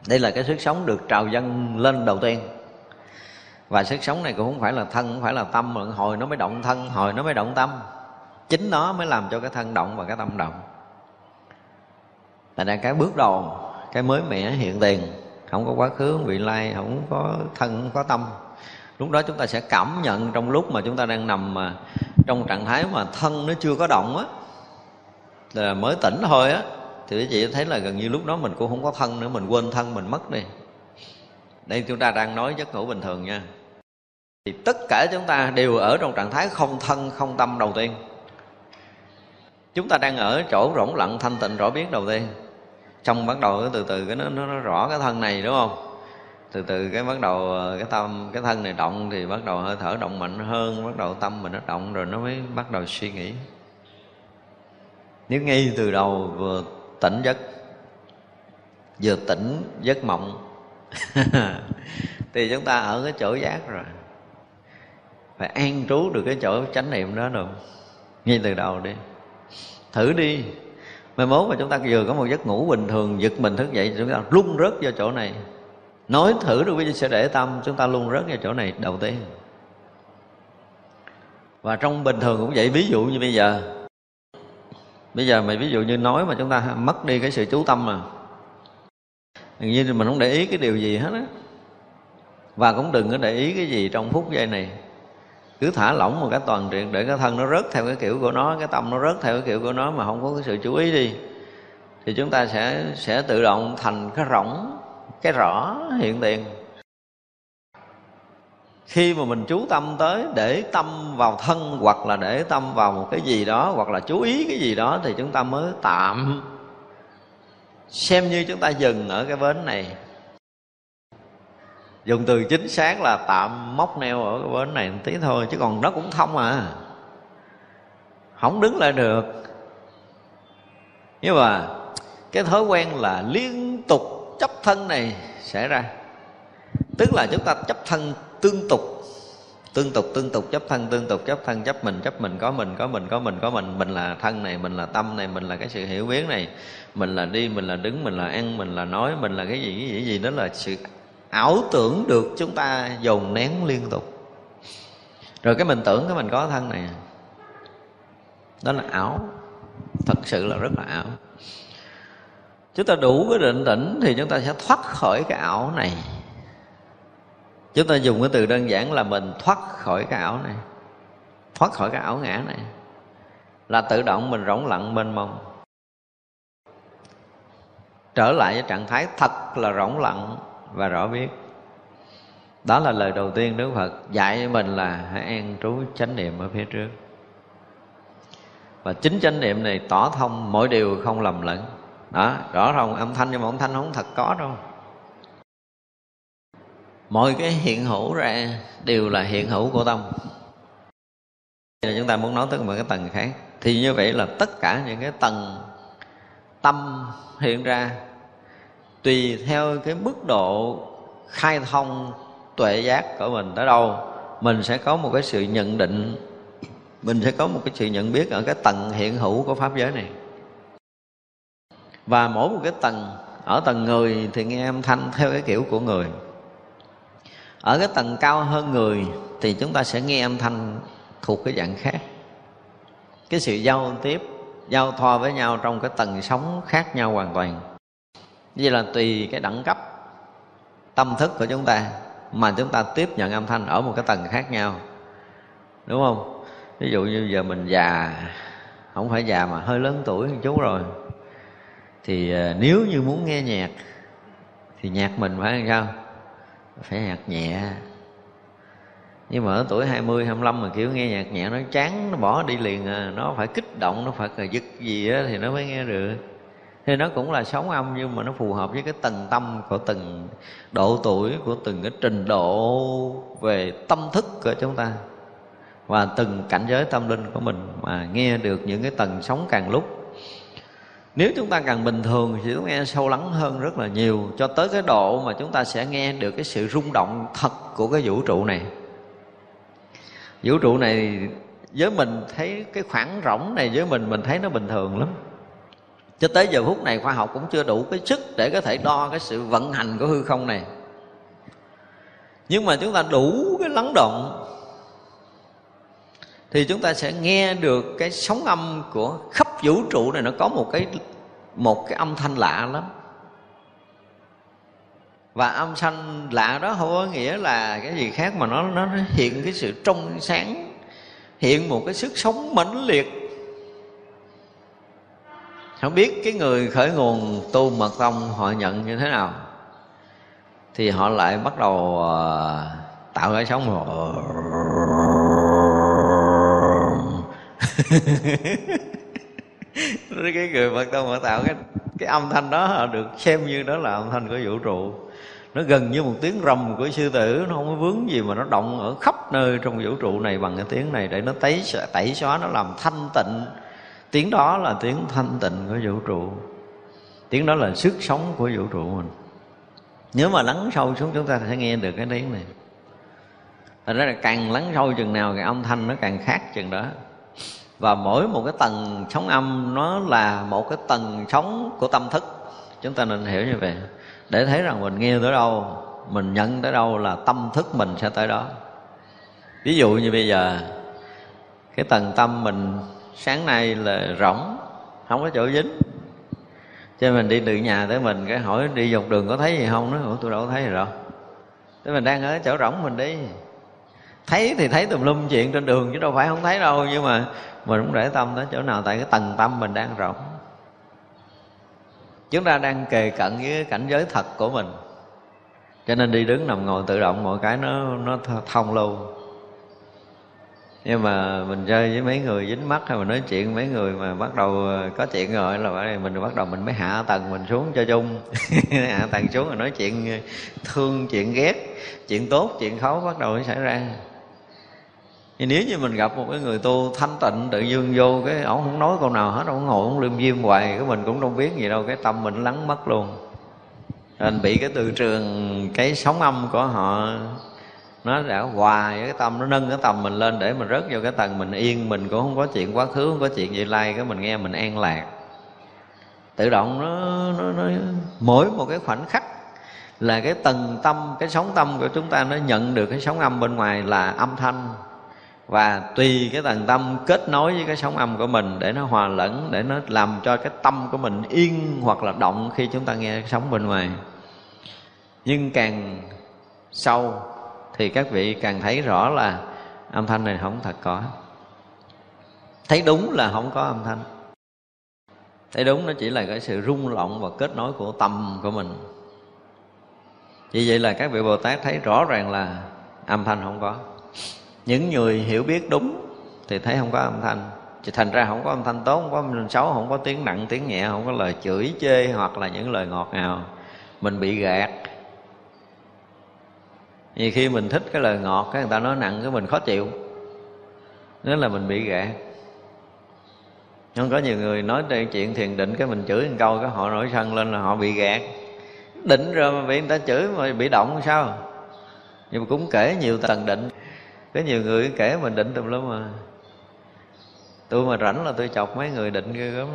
Đây là cái sức sống được trào dâng lên đầu tiên. Và sức sống này cũng không phải là thân, không phải là tâm, mà hồi nó mới động thân, hồi nó mới động tâm. Chính nó mới làm cho cái thân động và cái tâm động. Là ra cái bước đầu, cái mới mẻ hiện tiền, không có quá khứ, không vị lai, không có thân, không có tâm. Lúc đó chúng ta sẽ cảm nhận trong lúc mà chúng ta đang nằm mà trong trạng thái mà thân nó chưa có động á, là mới tỉnh thôi á thì quý vị thấy là gần như lúc đó mình cũng không có thân nữa mình quên thân mình mất đi. Đây chúng ta đang nói giấc ngủ bình thường nha. Thì tất cả chúng ta đều ở trong trạng thái không thân không tâm đầu tiên. Chúng ta đang ở chỗ rỗng lặng thanh tịnh rõ biết đầu tiên. Xong bắt đầu từ từ cái nó, nó, nó rõ cái thân này đúng không? Từ từ cái bắt đầu ờ, cái tâm cái thân này động thì bắt đầu hơi thở động mạnh hơn bắt đầu tâm mình nó động rồi nó mới bắt đầu suy nghĩ. Nếu ngay từ đầu vừa tỉnh giấc, vừa tỉnh giấc mộng. [laughs] Thì chúng ta ở cái chỗ giác rồi. Phải an trú được cái chỗ chánh niệm đó rồi. Ngay từ đầu đi. Thử đi. Mai mốt mà chúng ta vừa có một giấc ngủ bình thường, giật mình thức dậy, chúng ta lung rớt vào chỗ này. Nói thử được với sẽ để tâm, chúng ta luôn rớt vào chỗ này, đầu tiên. Và trong bình thường cũng vậy, ví dụ như bây giờ bây giờ mày ví dụ như nói mà chúng ta mất đi cái sự chú tâm mà. Hình như mình không để ý cái điều gì hết á. Và cũng đừng có để ý cái gì trong phút giây này. Cứ thả lỏng một cái toàn triệt để cái thân nó rớt theo cái kiểu của nó, Cái tâm nó rớt theo cái kiểu của nó mà không có cái sự chú ý đi. Thì chúng ta sẽ sẽ tự động thành cái rỗng, Cái rõ hiện tiền khi mà mình chú tâm tới để tâm vào thân hoặc là để tâm vào một cái gì đó hoặc là chú ý cái gì đó thì chúng ta mới tạm. Xem như chúng ta dừng ở cái bến này. Dùng từ chính xác là tạm móc neo ở cái bến này một tí thôi, chứ còn nó cũng thông à. Không đứng lại được. Nhưng mà cái thói quen là liên tục chấp thân này xảy ra. Tức là chúng ta chấp thân tương tục. Tương tục tương tục, chấp thân, tương tục, chấp thân, chấp mình chấp mình, có mình có mình có mình có mình. Mình là thân này, mình là tâm này, mình là cái sự hiểu biết này. Mình là đi, mình là đứng, mình là ăn, mình là nói, mình là cái gì cái gì cái gì. Đó là sự ảo tưởng được chúng ta dồn nén liên tục. Rồi cái mình tưởng cái mình có thân này, đó là ảo. Thật sự là rất là ảo. Chúng ta đủ cái định tĩnh thì chúng ta sẽ thoát khỏi cái ảo này chúng ta dùng cái từ đơn giản là mình thoát khỏi cái ảo này. Thoát khỏi cái ảo ngã này. Là tự động mình rỗng lặng mênh mông. Trở lại với trạng thái thật là rỗng lặng và rõ biết. Đó là lời đầu tiên đức phật dạy mình là hãy an trú chánh niệm ở phía trước. Và chính chánh niệm này tỏ thông mọi điều không lầm lẫn. Đó, rõ ràng âm thanh nhưng mà âm thanh không thật có đâu mọi cái hiện hữu ra đều là hiện hữu của tâm. Là chúng ta muốn nói tới một cái tầng khác. Thì như vậy là tất cả những cái tầng tâm hiện ra, tùy theo cái mức độ khai thông tuệ giác của mình tới đâu, mình sẽ có một cái sự nhận định, mình sẽ có một cái sự nhận biết ở cái tầng hiện hữu của pháp giới này. Và mỗi một cái tầng, ở tầng người thì nghe âm thanh theo cái kiểu của người ở cái tầng cao hơn người thì chúng ta sẽ nghe âm thanh thuộc cái dạng khác. Cái sự giao tiếp, giao thoa với nhau trong cái tầng sống khác nhau hoàn toàn. Vậy là tùy cái đẳng cấp, tâm thức của chúng ta mà chúng ta tiếp nhận âm thanh ở một cái tầng khác nhau. Đúng không? Ví dụ như giờ mình già, không phải già mà hơi lớn tuổi một chút rồi. Thì à, nếu như muốn nghe nhạc thì nhạc mình phải làm sao? Phải nhạc nhẹ. Nhưng mà ở tuổi 20, 25 mà kiểu nghe nhạc nhẹ nó chán nó bỏ đi liền à. Nó phải kích động nó phải giật gì á thì nó mới nghe được. Thì nó cũng là sóng âm nhưng mà nó phù hợp với cái tầng tâm của từng độ tuổi của từng cái trình độ về tâm thức của chúng ta và từng cảnh giới tâm linh của mình mà nghe được những cái tầng sóng càng lúc nếu chúng ta càng bình thường thì chúng ta nghe sâu lắng hơn rất là nhiều, cho tới cái độ mà chúng ta sẽ nghe được cái sự rung động thật của cái vũ trụ này. Vũ trụ này, với mình thấy cái khoảng rỗng này với mình mình thấy nó bình thường lắm. Cho tới giờ phút này khoa học cũng chưa đủ cái sức để có thể đo cái sự vận hành của hư không này. Nhưng mà chúng ta đủ cái lắng động thì chúng ta sẽ nghe được cái sóng âm của khắp vũ trụ này, nó có một cái một cái âm thanh lạ lắm. Và âm thanh lạ đó không có nghĩa là cái gì khác, mà nó nó hiện cái sự trong sáng, hiện một cái sức sống mãnh liệt. Không biết cái người khởi nguồn tu mật tông họ nhận như thế nào, thì họ lại bắt đầu ờ, tạo cái sóng. [laughs] cái người Phật tông họ tạo cái cái âm thanh đó họ được xem như đó là âm thanh của vũ trụ. Nó gần như một tiếng rầm của sư tử, nó không có vướng gì mà nó động ở khắp nơi trong vũ trụ này bằng cái tiếng này để nó tẩy tẩy xóa, nó làm thanh tịnh. Tiếng đó là tiếng thanh tịnh của vũ trụ. Tiếng đó là sức sống của vũ trụ mình. Nếu mà lắng sâu xuống chúng ta sẽ nghe được cái tiếng này. Thật ra là càng lắng sâu chừng nào cái âm thanh nó càng khác chừng đó và mỗi một cái tầng sóng âm, nó là một cái tầng sóng của tâm thức. Chúng ta nên hiểu như vậy. Để thấy rằng mình nghe tới đâu, mình nhận tới đâu là tâm thức mình sẽ tới đó. Ví dụ như bây giờ, cái tầng tâm mình sáng nay là rỗng, không có chỗ dính. Cho mình đi từ nhà tới mình, cái hỏi đi dọc đường có thấy gì không? Nó tôi đâu có thấy gì đâu. Thế mình đang ở chỗ rỗng mình đi thấy thì thấy tùm lum chuyện trên đường chứ đâu phải không thấy đâu, nhưng mà mình cũng để tâm tới chỗ nào, tại cái tầng tâm mình đang rộng. Chúng ta đang kề cận với cảnh giới thật của mình. Cho nên đi đứng nằm ngồi tự động mọi cái nó nó thông lưu. Nhưng mà mình chơi với mấy người dính mắt hay mình nói chuyện với mấy người mà bắt đầu ờ, có chuyện rồi là mình bắt đầu mình mới hạ tầng mình xuống cho chung. [laughs] Hạ tầng xuống rồi nói chuyện, thương, chuyện ghét, chuyện tốt, chuyện xấu bắt đầu nó xảy ra thì nếu như mình gặp một cái người tu thanh tịnh tự dương vô cái ổng không nói câu nào hết ổng ngồi ổng liêm diêm hoài cái mình cũng không biết gì đâu cái tâm mình lắng mất luôn. Nên bị cái từ trường cái sóng âm của họ nó đã hòa với cái tâm nó nâng cái tâm mình lên để mình rớt vô cái tầng mình yên mình cũng không có chuyện quá khứ không có chuyện gì lai cái mình nghe mình an lạc. Tự động nó, nó, nó mỗi một cái khoảnh khắc là cái tầng tâm cái sóng tâm của chúng ta nó nhận được cái sóng âm bên ngoài là âm thanh và tùy cái tầng tâm kết nối với cái sóng âm của mình để nó hòa lẫn, để nó làm cho cái tâm của mình yên hoặc là động khi chúng ta nghe cái sóng bên ngoài. Nhưng càng sâu thì các vị càng thấy rõ là âm thanh này không thật có. Thấy đúng là không có âm thanh. Thấy đúng nó chỉ là cái sự rung động và kết nối của tâm của mình. Vì vậy là các vị bồ tát thấy rõ ràng là âm thanh không có những người hiểu biết đúng thì thấy không có âm thanh. Thì thành ra không có âm thanh tốt, không có âm thanh xấu, không có tiếng nặng, tiếng nhẹ, không có lời chửi, chê hoặc là những lời ngọt ngào. Mình bị gạt. Vì khi mình thích cái lời ngọt, cái người ta nói nặng, cái mình khó chịu. Đó là mình bị gạt. Không có nhiều người nói đây chuyện thiền định, cái mình chửi một câu, cái họ nổi sân lên là họ bị gạt. Định rồi mà bị người ta chửi mà bị động sao? Nhưng mà cũng kể nhiều tầng định có nhiều người kể mình định tùm lum mà tôi mà rảnh là tôi chọc mấy người định ghê lắm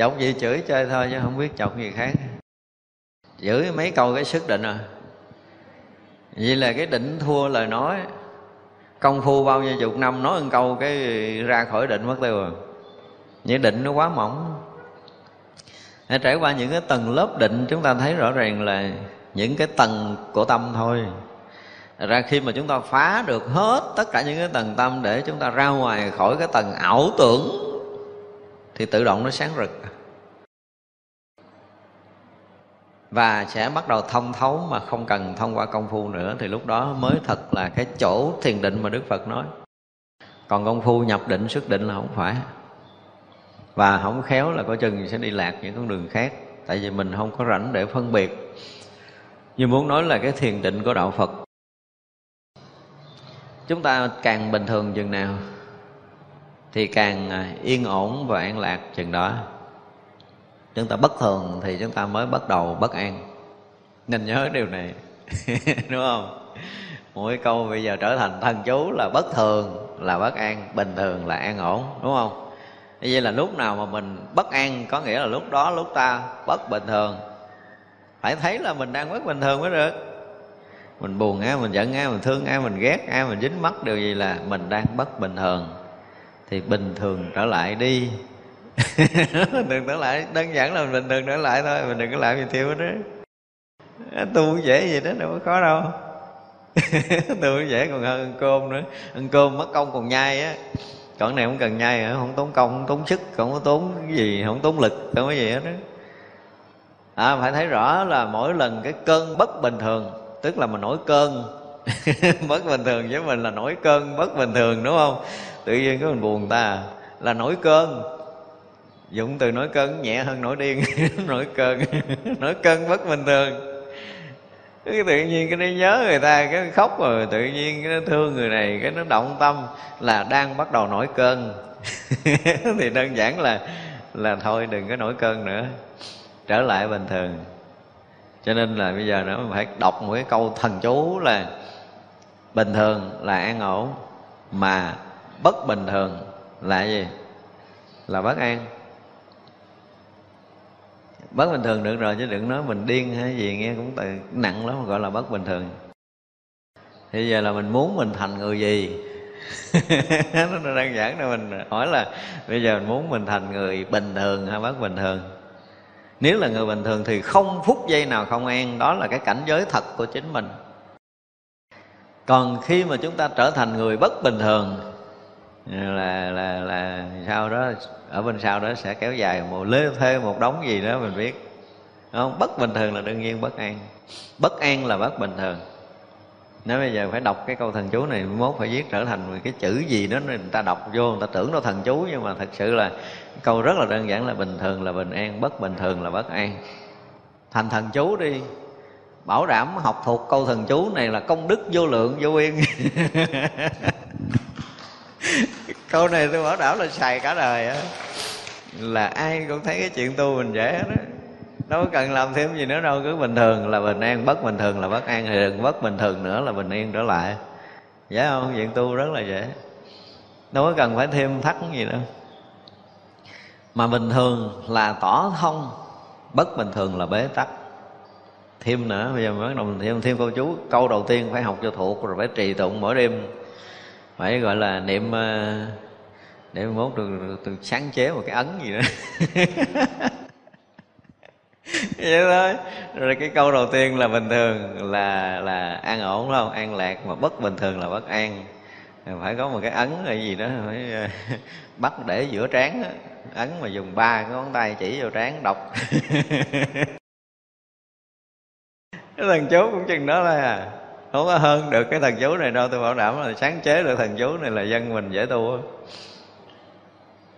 chọc gì chửi chơi thôi chứ không biết chọc gì khác. Giữ mấy câu cái sức định à. Vậy là cái định thua lời nói. Công phu bao nhiêu chục năm nói một câu cái ra khỏi định mất tiêu rồi vậy định nó quá mỏng. Để trải qua những cái tầng lớp định chúng ta thấy rõ ràng là những cái tầng của tâm thôi ra khi mà chúng ta phá được hết tất cả những cái tầng tâm để chúng ta ra ngoài khỏi cái tầng ảo tưởng, thì tự động nó sáng rực. Và sẽ bắt đầu thông thấu mà không cần thông qua công phu nữa, thì lúc đó mới thật là cái chỗ thiền định mà Đức Phật nói. Còn công phu nhập định, xuất định là không phải. Và không khéo là có chừng sẽ đi lạc những con đường khác, tại vì mình không có rảnh để phân biệt. Nhưng muốn nói là cái thiền định của đạo Phật chúng ta càng bình thường chừng nào, thì càng à, yên ổn và an lạc chừng đó. Chúng ta bất thường thì chúng ta mới bắt đầu bất an. Nên nhớ điều này, [laughs] đúng không? Mỗi câu bây giờ trở thành thân chú là bất thường, là bất an, bình thường, là an ổn, đúng không? Vậy là lúc nào mà mình bất an, có nghĩa là lúc đó, lúc ta bất bình thường. Phải thấy là mình đang bất bình thường mới được mình buồn ai mình giận ai mình thương ai mình ghét ai mình dính mắt điều gì là mình đang bất bình thường. Thì bình thường trở lại đi. [laughs] Đừng trở lại đơn giản là mình bình thường trở lại thôi mình đừng có làm gì tiêu hết đó tu dễ gì đó đâu có khó đâu. [laughs] Tu dễ còn hơn ăn cơm nữa. Ăn cơm mất công còn nhai á. Còn này không cần nhai nữa không tốn công không tốn sức không có tốn cái gì không tốn lực không có gì hết đó à, phải thấy rõ là mỗi lần cái cơn bất bình thường tức là mình nổi cơn. [laughs] Bất bình thường với mình là nổi cơn, bất bình thường, đúng không? Tự nhiên cái mình buồn ta, là nổi cơn. Dụng từ nổi cơn nhẹ hơn nổi điên, [laughs] nổi cơn [laughs] nổi cơn bất bình thường. Cái tự nhiên cái nó nhớ người ta, cái khóc rồi, tự nhiên cái nó thương người này, cái nó động tâm là đang bắt đầu nổi cơn. Thì đơn giản là là thôi đừng có nổi cơn nữa, trở lại bình thường cho nên là bây giờ nó phải đọc một cái câu thần chú là bình thường là an ổn, mà bất bình thường là gì? Là bất an. Bất bình thường được rồi chứ đừng nói mình điên hay gì, nghe cũng từ nặng lắm, gọi là bất bình thường. Thì giờ là mình muốn mình thành người gì? [laughs] Nó đơn giản là mình hỏi là bây giờ mình muốn mình thành người bình thường hay bất bình thường? Nếu là người bình thường thì không phút giây nào không an, đó là cái cảnh giới thật của chính mình. Còn khi mà chúng ta trở thành người bất bình thường, là là là sau đó, ở bên sau đó sẽ kéo dài một, lê thê một đống gì đó mình biết. Không, bất bình thường là đương nhiên bất an. Bất an là bất bình thường nếu bây giờ phải đọc cái câu thần chú này, mốt phải viết trở thành cái chữ gì đó, người ta đọc vô, người ta tưởng nó thần chú, nhưng mà thật sự là câu rất là đơn giản là bình thường là bình an, bất bình thường là bất an. Thành thần chú đi. Bảo đảm học thuộc câu thần chú này là công đức vô lượng, vô biên. [laughs] Câu này tôi bảo đảm là xài cả đời á. Là ai cũng thấy cái chuyện tu mình dễ đó đâu có cần làm thêm gì nữa đâu cứ bình thường là bình an bất bình thường là bất an thì đừng bất bình thường nữa là bình yên trở lại. Dễ không? Chuyện tu rất là dễ. Đâu có cần phải thêm thắt gì đâu. Mà bình thường là tỏ thông bất bình thường là bế tắc. Thêm nữa bây giờ mới bắt đầu thêm thêm câu chú. Câu đầu tiên phải học cho thuộc rồi phải trì tụng mỗi đêm. Phải gọi là niệm ờ, để mốt được, được sáng chế một cái ấn gì đó. [laughs] [laughs] vậy thôi. Rồi cái câu đầu tiên là bình thường, là là an ổn đúng không? An lạc mà bất bình thường là bất an. Phải có một cái ấn hay gì đó, phải ờ, [laughs] bắt để giữa trán ấn mà dùng ba cái ngón tay chỉ vào trán, đọc. [laughs] Cái thần chú cũng chừng đó là không có hơn được cái thần chú này đâu, tôi bảo đảm là sáng chế được thần chú này là dân mình dễ tu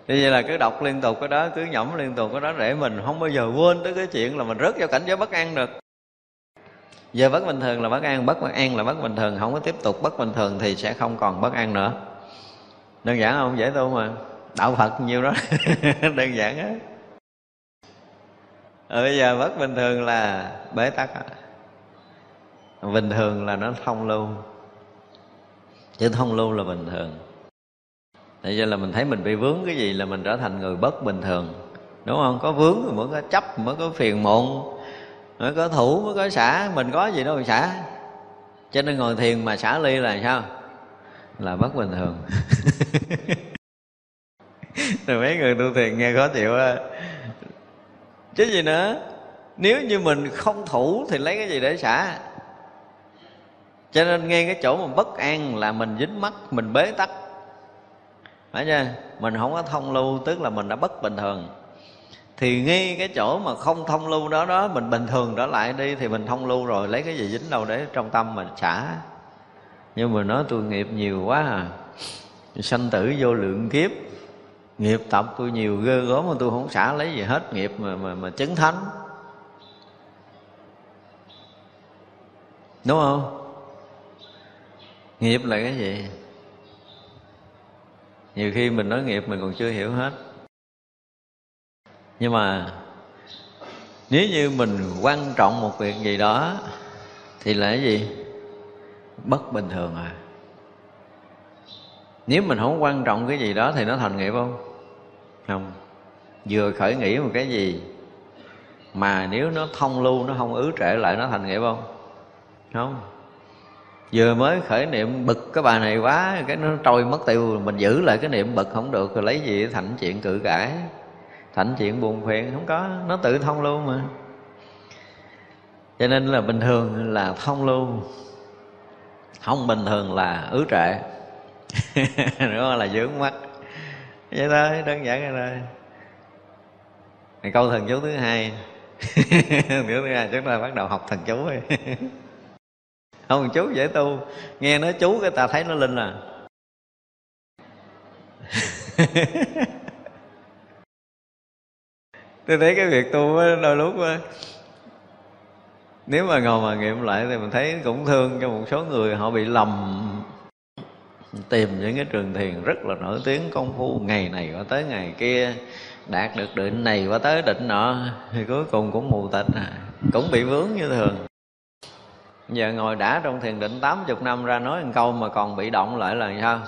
thì vậy là cứ đọc liên tục cái đó, cứ nhẩm liên tục cái đó để mình không bao giờ quên tới cái chuyện là mình rớt vào cảnh giới bất an được. Giờ bất bình thường là bất an, bất bất an là bất bình thường, không có tiếp tục bất bình thường thì sẽ không còn bất an nữa. Đơn giản không? Dễ tu mà. Đạo phật nhiều đó. [laughs] Đơn giản á. Ờ, bây giờ bất bình thường là bế tắc bình thường là nó thông lưu. Chứ thông lưu là bình thường. Tại cho là mình thấy mình bị vướng cái gì là mình trở thành người bất bình thường. Đúng không? Có vướng thì mới có chấp, mới có phiền muộn Mới có thủ, mới có xả. Mình có gì đâu mà xả. Cho nên ngồi thiền mà xả ly là sao? Là bất bình thường. [laughs] Rồi mấy người tu thiền nghe khó chịu á Chứ gì nữa? Nếu như mình không thủ thì lấy cái gì để xả? Cho nên ngay cái chỗ mà bất an là mình dính mắt mình bế tắc phải chưa? Mình không có thông lưu tức là mình đã bất bình thường. Thì ngay cái chỗ mà không thông lưu đó đó mình bình thường trở lại đi thì mình thông lưu rồi lấy cái gì dính đâu để trong tâm mình xả nhưng mà nói tôi nghiệp nhiều quá à. Sanh tử vô lượng kiếp. Nghiệp tập tôi nhiều ghê gớm mà tôi không xả lấy gì hết nghiệp mà mà, mà chứng thánh. Đúng không? Nghiệp là cái gì? Nhiều khi mình nói nghiệp mình còn chưa hiểu hết. Nhưng mà nếu như mình quan trọng một việc gì đó, thì là cái gì? Bất bình thường à. Nếu mình không quan trọng cái gì đó thì nó thành nghiệp không? Không. Vừa khởi nghĩ một cái gì mà nếu nó thông lưu, nó không ứ trệ lại, nó thành nghiệp không? Không vừa mới khởi niệm bực cái bà này quá, cái nó trôi mất tiêu, mình giữ lại cái niệm bực không được, rồi lấy gì thành chuyện cự cãi. Thành chuyện buồn phiền không có, nó tự thông lưu mà. Cho nên là bình thường là thông lưu không bình thường là ứ trệ. [laughs] Nữa là dướng mắt. Vậy thôi, đơn giản vậy thôi. Này, câu thần chú thứ hai. [laughs] Thứ hai, chúng ta bắt đầu học thần chú rồi [laughs] không chú dễ tu. Nghe nói chú cái ta thấy nó linh à. [laughs] Tôi thấy cái việc tu đôi lúc đó, nếu mà ngồi mà nghiệm lại thì mình thấy cũng thương cho một số người họ bị lầm. Tìm những cái trường thiền rất là nổi tiếng công phu ngày này qua tới ngày kia đạt được định này qua tới định nọ thì cuối cùng cũng mù tịt à. Cũng bị vướng như thường giờ ngồi đã trong thiền định 80 năm ra nói một câu mà còn bị động lại là sao?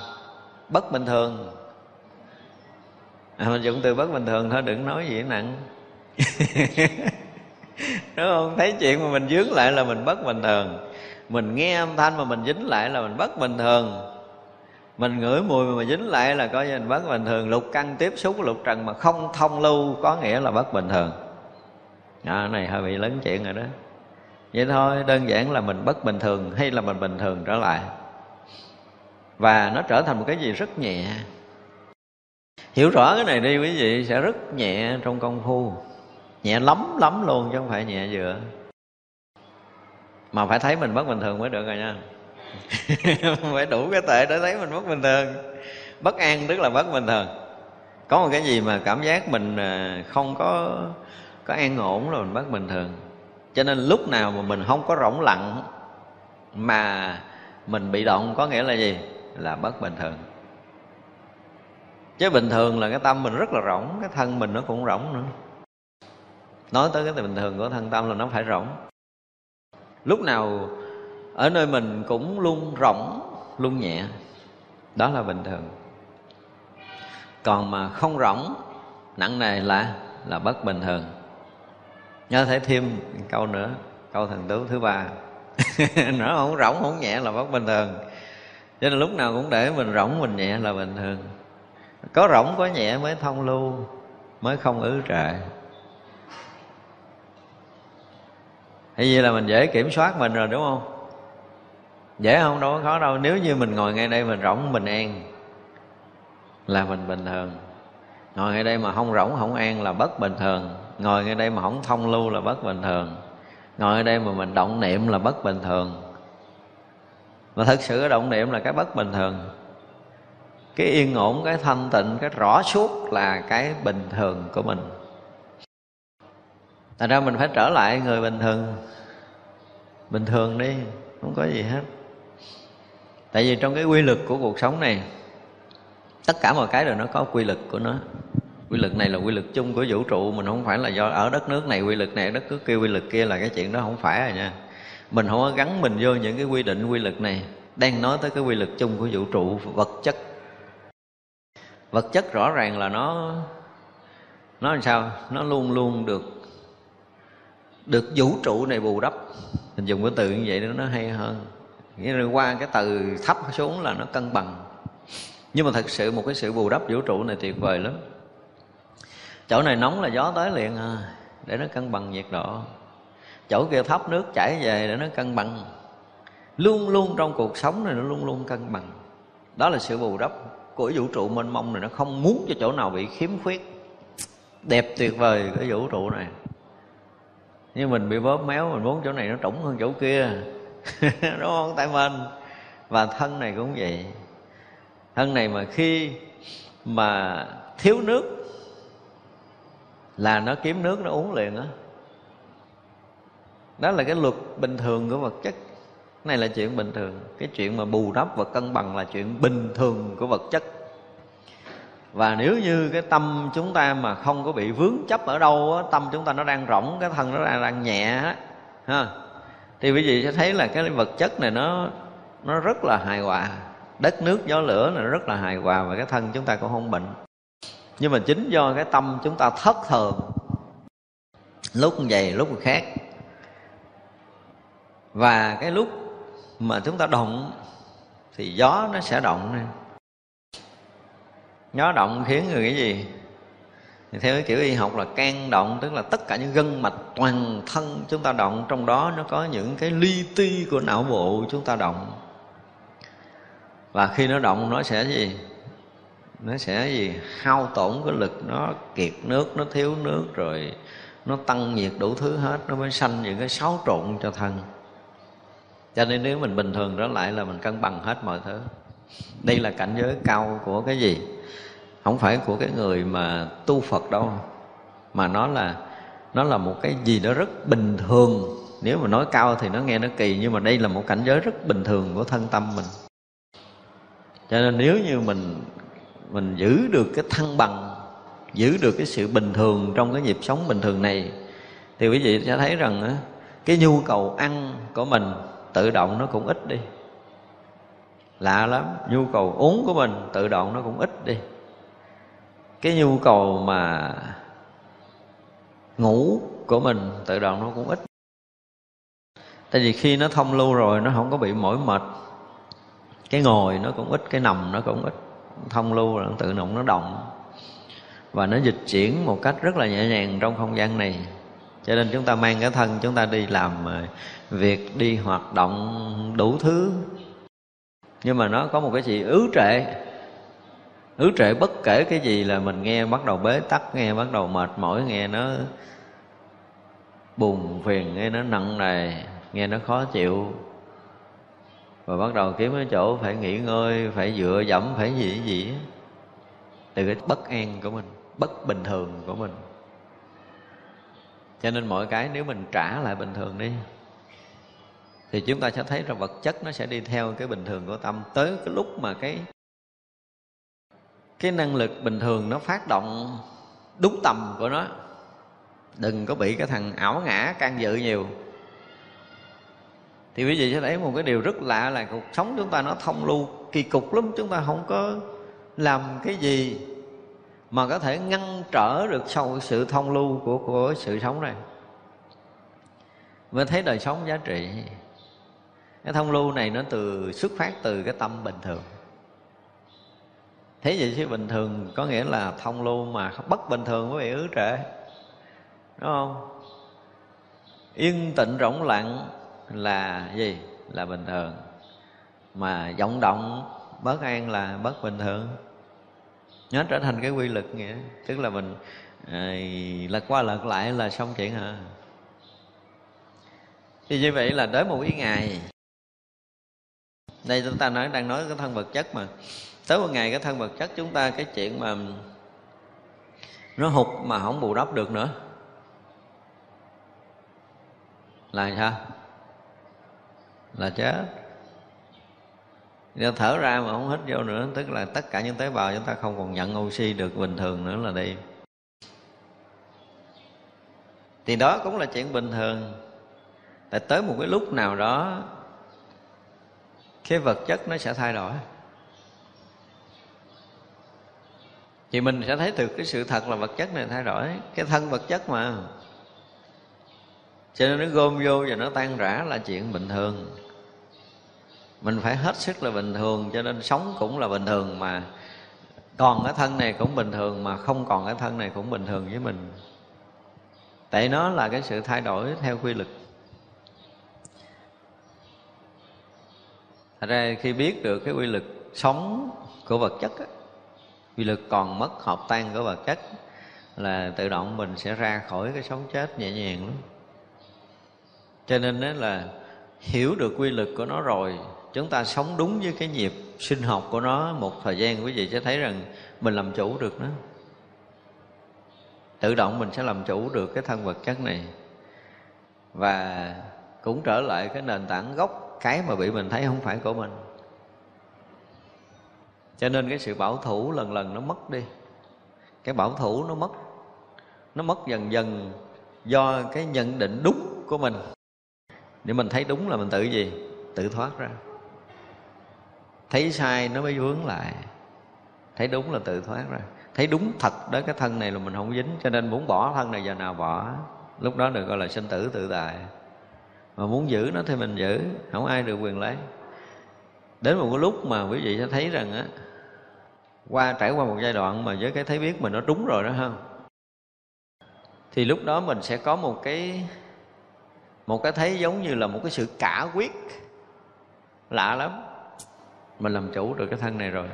Bất bình thường. À, mình dùng từ bất bình thường thôi đừng nói gì nặng. [laughs] Đúng không? Thấy chuyện mà mình dướng lại là mình bất bình thường. Mình nghe âm thanh mà mình dính lại là mình bất bình thường. Mình ngửi mùi mà dính lại là coi như mình bất bình thường. Lục căn tiếp xúc lục trần mà không thông lưu có nghĩa là bất bình thường. À, này hơi bị lớn chuyện rồi đó vậy thôi, đơn giản là mình bất bình thường hay là mình bình thường trở lại. Và nó trở thành một cái gì rất nhẹ. Hiểu rõ cái này đi quý vị, sẽ rất nhẹ trong công phu. Nhẹ lắm lắm luôn, chứ không phải nhẹ vừa mà phải thấy mình bất bình thường mới được rồi nha. [laughs] Phải đủ cái tệ để thấy mình bất bình thường. Bất an tức là bất bình thường. Có một cái gì mà cảm giác mình à, không có có an ổn là mình bất bình thường cho nên lúc nào mà mình không có rỗng lặng, mà mình bị động có nghĩa là gì? Là bất bình thường. Chứ bình thường là cái tâm mình rất là rỗng, cái thân mình nó cũng rỗng nữa. Nói tới cái bình thường của thân tâm là nó phải rỗng. Lúc nào ở nơi mình cũng luôn rỗng, luôn nhẹ, đó là bình thường. Còn mà không rỗng, nặng nề là là bất bình thường nhớ thể thêm câu nữa, câu thần tú thứ ba. [laughs] Nó không rỗng, không nhẹ là bất bình thường. Cho nên lúc nào cũng để mình rỗng, mình nhẹ là bình thường. Có rỗng, có nhẹ mới thông lưu, mới không ứ trệ. Hay vậy là mình dễ kiểm soát mình rồi, đúng không? Dễ không đâu có khó đâu. Nếu như mình ngồi ngay đây mình rỗng, mình an là mình bình thường. Ngồi ngay đây mà không rỗng, không an là bất bình thường ngồi ngay đây mà không thông lưu là bất bình thường. Ngồi ở đây mà mình động niệm là bất bình thường. Mà thật sự cái động niệm là cái bất bình thường. Cái yên ổn, cái thanh tịnh, cái rõ suốt là cái bình thường của mình. Thành ra mình phải trở lại người bình thường. Bình thường đi, không có gì hết. Tại vì trong cái quy luật của cuộc sống này, tất cả mọi cái đều nó có quy luật của nó quy luật này là quy luật chung của vũ trụ mình không phải là do ở đất nước này, quy luật này đất nước kia, quy luật kia là cái chuyện đó không phải rồi nha. Mình không có gắn mình vô những cái quy định quy luật này, đang nói tới cái quy luật chung của vũ trụ, vật chất. Vật chất rõ ràng là nó nó làm sao? Nó luôn luôn được được vũ trụ này bù đắp. Mình dùng cái từ như vậy nó hay hơn. Nghĩa là qua cái từ thấp xuống là nó cân bằng. Nhưng mà thật sự một cái sự bù đắp vũ trụ này tuyệt vời lắm chỗ này nóng là gió tới liền à để nó cân bằng nhiệt độ. Chỗ kia thấp nước chảy về để nó cân bằng. Luôn luôn trong cuộc sống này nó luôn luôn cân bằng. Đó là sự bù đắp của vũ trụ mênh mông này, nó không muốn cho chỗ nào bị khiếm khuyết. Đẹp tuyệt vời cái vũ trụ này. Nhưng mình bị bóp méo, mình muốn chỗ này nó trũng hơn chỗ kia. [laughs] Đúng không tại mình và thân này cũng vậy. Thân này mà khi mà thiếu nước là nó kiếm nước nó uống liền á. Đó. là cái luật bình thường của vật chất. Này là chuyện bình thường. Cái chuyện mà bù đắp và cân bằng là chuyện bình thường của vật chất. Và nếu như cái tâm chúng ta mà không có bị vướng chấp ở đâu á, tâm chúng ta nó đang rỗng cái thân nó đang, đang nhẹ á ha. Thì quý vị sẽ thấy là cái vật chất này nó nó rất là hài hòa. Đất nước gió lửa này rất là hài hòa và cái thân chúng ta cũng không bệnh nhưng mà chính do cái tâm chúng ta thất thường. Lúc vậy, lúc khác. Và cái lúc mà chúng ta động, thì gió nó sẽ động nè gió động khiến người cái gì? Thì theo cái kiểu y học là can động, tức là tất cả những gân mạch toàn thân chúng ta động, trong đó nó có những cái li ti của não bộ chúng ta động. Và khi nó động, nó sẽ gì? Nó sẽ gì? Hao tổn cái lực nó, kiệt nước, nó thiếu nước, rồi nó tăng nhiệt đủ thứ hết, nó mới sanh những cái xáo trộn cho thân. Cho nên nếu mình bình thường đó lại là mình cân bằng hết mọi thứ. Đây là cảnh giới cao của cái gì? Không phải của cái người mà tu phật đâu, mà nó là nó là một cái gì đó rất bình thường. Nếu mà nói cao thì nó nghe nó kỳ, nhưng mà đây là một cảnh giới rất bình thường của thân tâm mình. Cho nên nếu như mình mình giữ được cái thăng bằng, giữ được cái sự bình thường trong cái nhịp sống bình thường này, thì quý vị sẽ thấy rằng cái nhu cầu ăn của mình tự động nó cũng ít đi. Lạ lắm, nhu cầu uống của mình tự động nó cũng ít đi. Cái nhu cầu mà ngủ của mình tự động nó cũng ít. Tại vì khi nó thông lưu rồi, nó không có bị mỏi mệt. Cái ngồi nó cũng ít, cái nằm nó cũng ít thông lưu là tự động nó động. Và nó dịch chuyển một cách rất là nhẹ nhàng trong không gian này. Cho nên chúng ta mang cái thân chúng ta đi làm ờ, việc, đi hoạt động đủ thứ. Nhưng mà nó có một cái gì ứ trệ. Ứ trệ bất kể cái gì là mình nghe bắt đầu bế tắc, nghe bắt đầu mệt mỏi, nghe nó buồn phiền, nghe nó nặng nề, nghe nó khó chịu và bắt đầu kiếm cái chỗ phải nghỉ ngơi, phải dựa dẫm, phải gì gì từ cái bất an của mình, bất bình thường của mình. Cho nên mọi cái nếu mình trả lại bình thường đi, thì chúng ta sẽ thấy rằng vật chất nó sẽ đi theo cái bình thường của tâm. Tới cái lúc mà cái cái năng lực bình thường nó phát động đúng tầm của nó, đừng có bị cái thằng ảo ngã can dự nhiều thì quý vị sẽ thấy một cái điều rất lạ là cuộc sống chúng ta nó thông lưu, kỳ cục lắm, chúng ta không có làm cái gì mà có thể ngăn trở được sau sự thông lưu của của sự sống này. Mới thấy đời sống giá trị. Cái thông lưu này nó từ xuất phát từ cái tâm bình thường. Thế vậy chứ bình thường có nghĩa là thông lưu mà bất bình thường quý vị ứ trệ đúng không? Yên tịnh rỗng lặng là gì? Là bình thường. Mà vọng động bất an là bất bình thường. Nó trở thành cái quy luật nghĩa. Tức là mình à, lật qua lật lại là xong chuyện hả? Thì như vậy là tới một cái ngày đây chúng ta nói đang nói cái thân vật chất mà. Tới một ngày cái thân vật chất chúng ta cái chuyện mà nó hụt mà không bù đắp được nữa. Là sao? Là chết. Nếu thở ra mà không hít vô nữa, tức là tất cả những tế bào chúng ta không còn nhận oxy được bình thường nữa là đi. Thì đó cũng là chuyện bình thường. Tại tới một cái lúc nào đó, cái vật chất nó sẽ thay đổi. Thì mình sẽ thấy được cái sự thật là vật chất này thay đổi. Cái thân vật chất mà. Cho nên nó gom vô và nó tan rã là chuyện bình thường mình phải hết sức là bình thường cho nên sống cũng là bình thường mà. Còn cái thân này cũng bình thường mà không còn cái thân này cũng bình thường với mình. Tại nó là cái sự thay đổi theo quy luật. Thật ra khi biết được cái quy luật sống của vật chất á, quy luật còn mất hợp tan của vật chất là tự động mình sẽ ra khỏi cái sống chết nhẹ nhàng lắm. Cho nên đó là hiểu được quy luật của nó rồi chúng ta sống đúng với cái nhịp sinh học của nó. Một thời gian quý vị sẽ thấy rằng mình làm chủ được nó. Tự động mình sẽ làm chủ được cái thân vật chất này. Và cũng trở lại cái nền tảng gốc cái mà bị mình thấy không phải của mình. Cho nên cái sự bảo thủ lần lần nó mất đi. Cái bảo thủ nó mất. Nó mất dần dần do cái nhận định đúng của mình. Để mình thấy đúng là mình tự gì? Tự thoát ra thấy sai nó mới vướng lại. Thấy đúng là tự thoát ra. Thấy đúng thật đó, cái thân này là mình không dính, cho nên muốn bỏ thân này giờ nào bỏ. Lúc đó được gọi là sinh tử tự tại. Mà muốn giữ nó thì mình giữ, không ai được quyền lấy. Đến một cái lúc mà quý vị sẽ thấy rằng á, qua, trải qua một giai đoạn mà với cái thấy biết mình nó đúng rồi đó không thì lúc đó mình sẽ có một cái một cái thấy giống như là một cái sự cả quyết. Lạ lắm mình làm chủ được cái thân này rồi.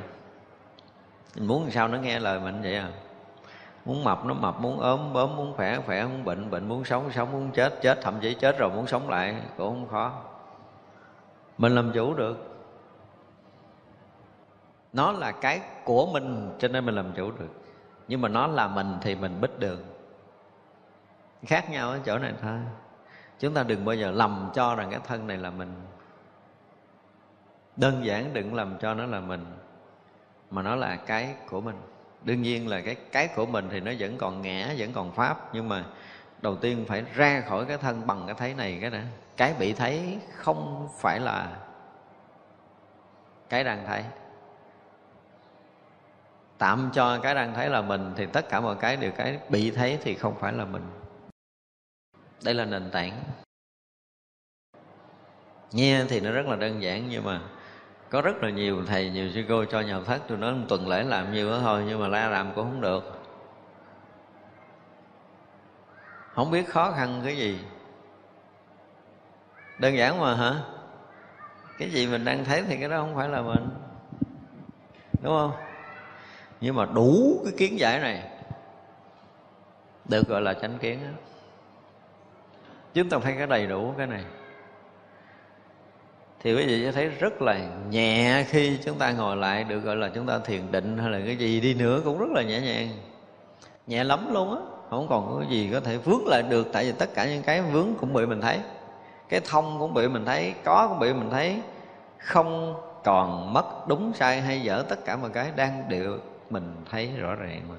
Mình muốn làm sao nó nghe lời mình vậy à? Muốn mập nó mập, muốn ốm ốm muốn khỏe khỏe muốn bệnh bệnh muốn sống sống muốn chết chết, thậm chí chết rồi muốn sống lại cũng không khó. Mình làm chủ được. Nó là cái của mình, cho nên mình làm chủ được. Nhưng mà nó là mình thì mình bích đường khác nhau ở chỗ này thôi. Chúng ta đừng bao giờ lầm cho rằng cái thân này là mình đơn giản đừng làm cho nó là mình, mà nó là cái của mình. Đương nhiên là cái cái của mình thì nó vẫn còn ngã, vẫn còn pháp, nhưng mà đầu tiên phải ra khỏi cái thân bằng cái thấy này cái đã. Cái bị thấy không phải là cái đang thấy. Tạm cho cái đang thấy là mình thì tất cả mọi cái đều cái bị thấy thì không phải là mình. Đây là nền tảng. Nghe thì nó rất là đơn giản nhưng mà có rất là nhiều thầy, nhiều sư cô cho nhà thất tôi nói một tuần lễ làm nhiều đó thôi, nhưng mà la làm cũng không được. Không biết khó khăn cái gì. Đơn giản mà hả? Cái gì mình đang thấy thì cái đó không phải là mình. Đúng không? Nhưng mà đủ cái kiến giải này, được gọi là chánh kiến đó. chúng ta phải cái đầy đủ cái này thì quý vị sẽ thấy rất là nhẹ khi chúng ta ngồi lại được gọi là chúng ta thiền định hay là cái gì đi nữa cũng rất là nhẹ nhàng. Nhẹ lắm luôn á, không còn có gì có thể vướng lại được, tại vì tất cả những cái vướng cũng bị mình thấy, cái thông cũng bị mình thấy, có cũng bị mình thấy, không còn mất đúng sai hay dở tất cả mọi cái đang đều mình thấy rõ ràng mà.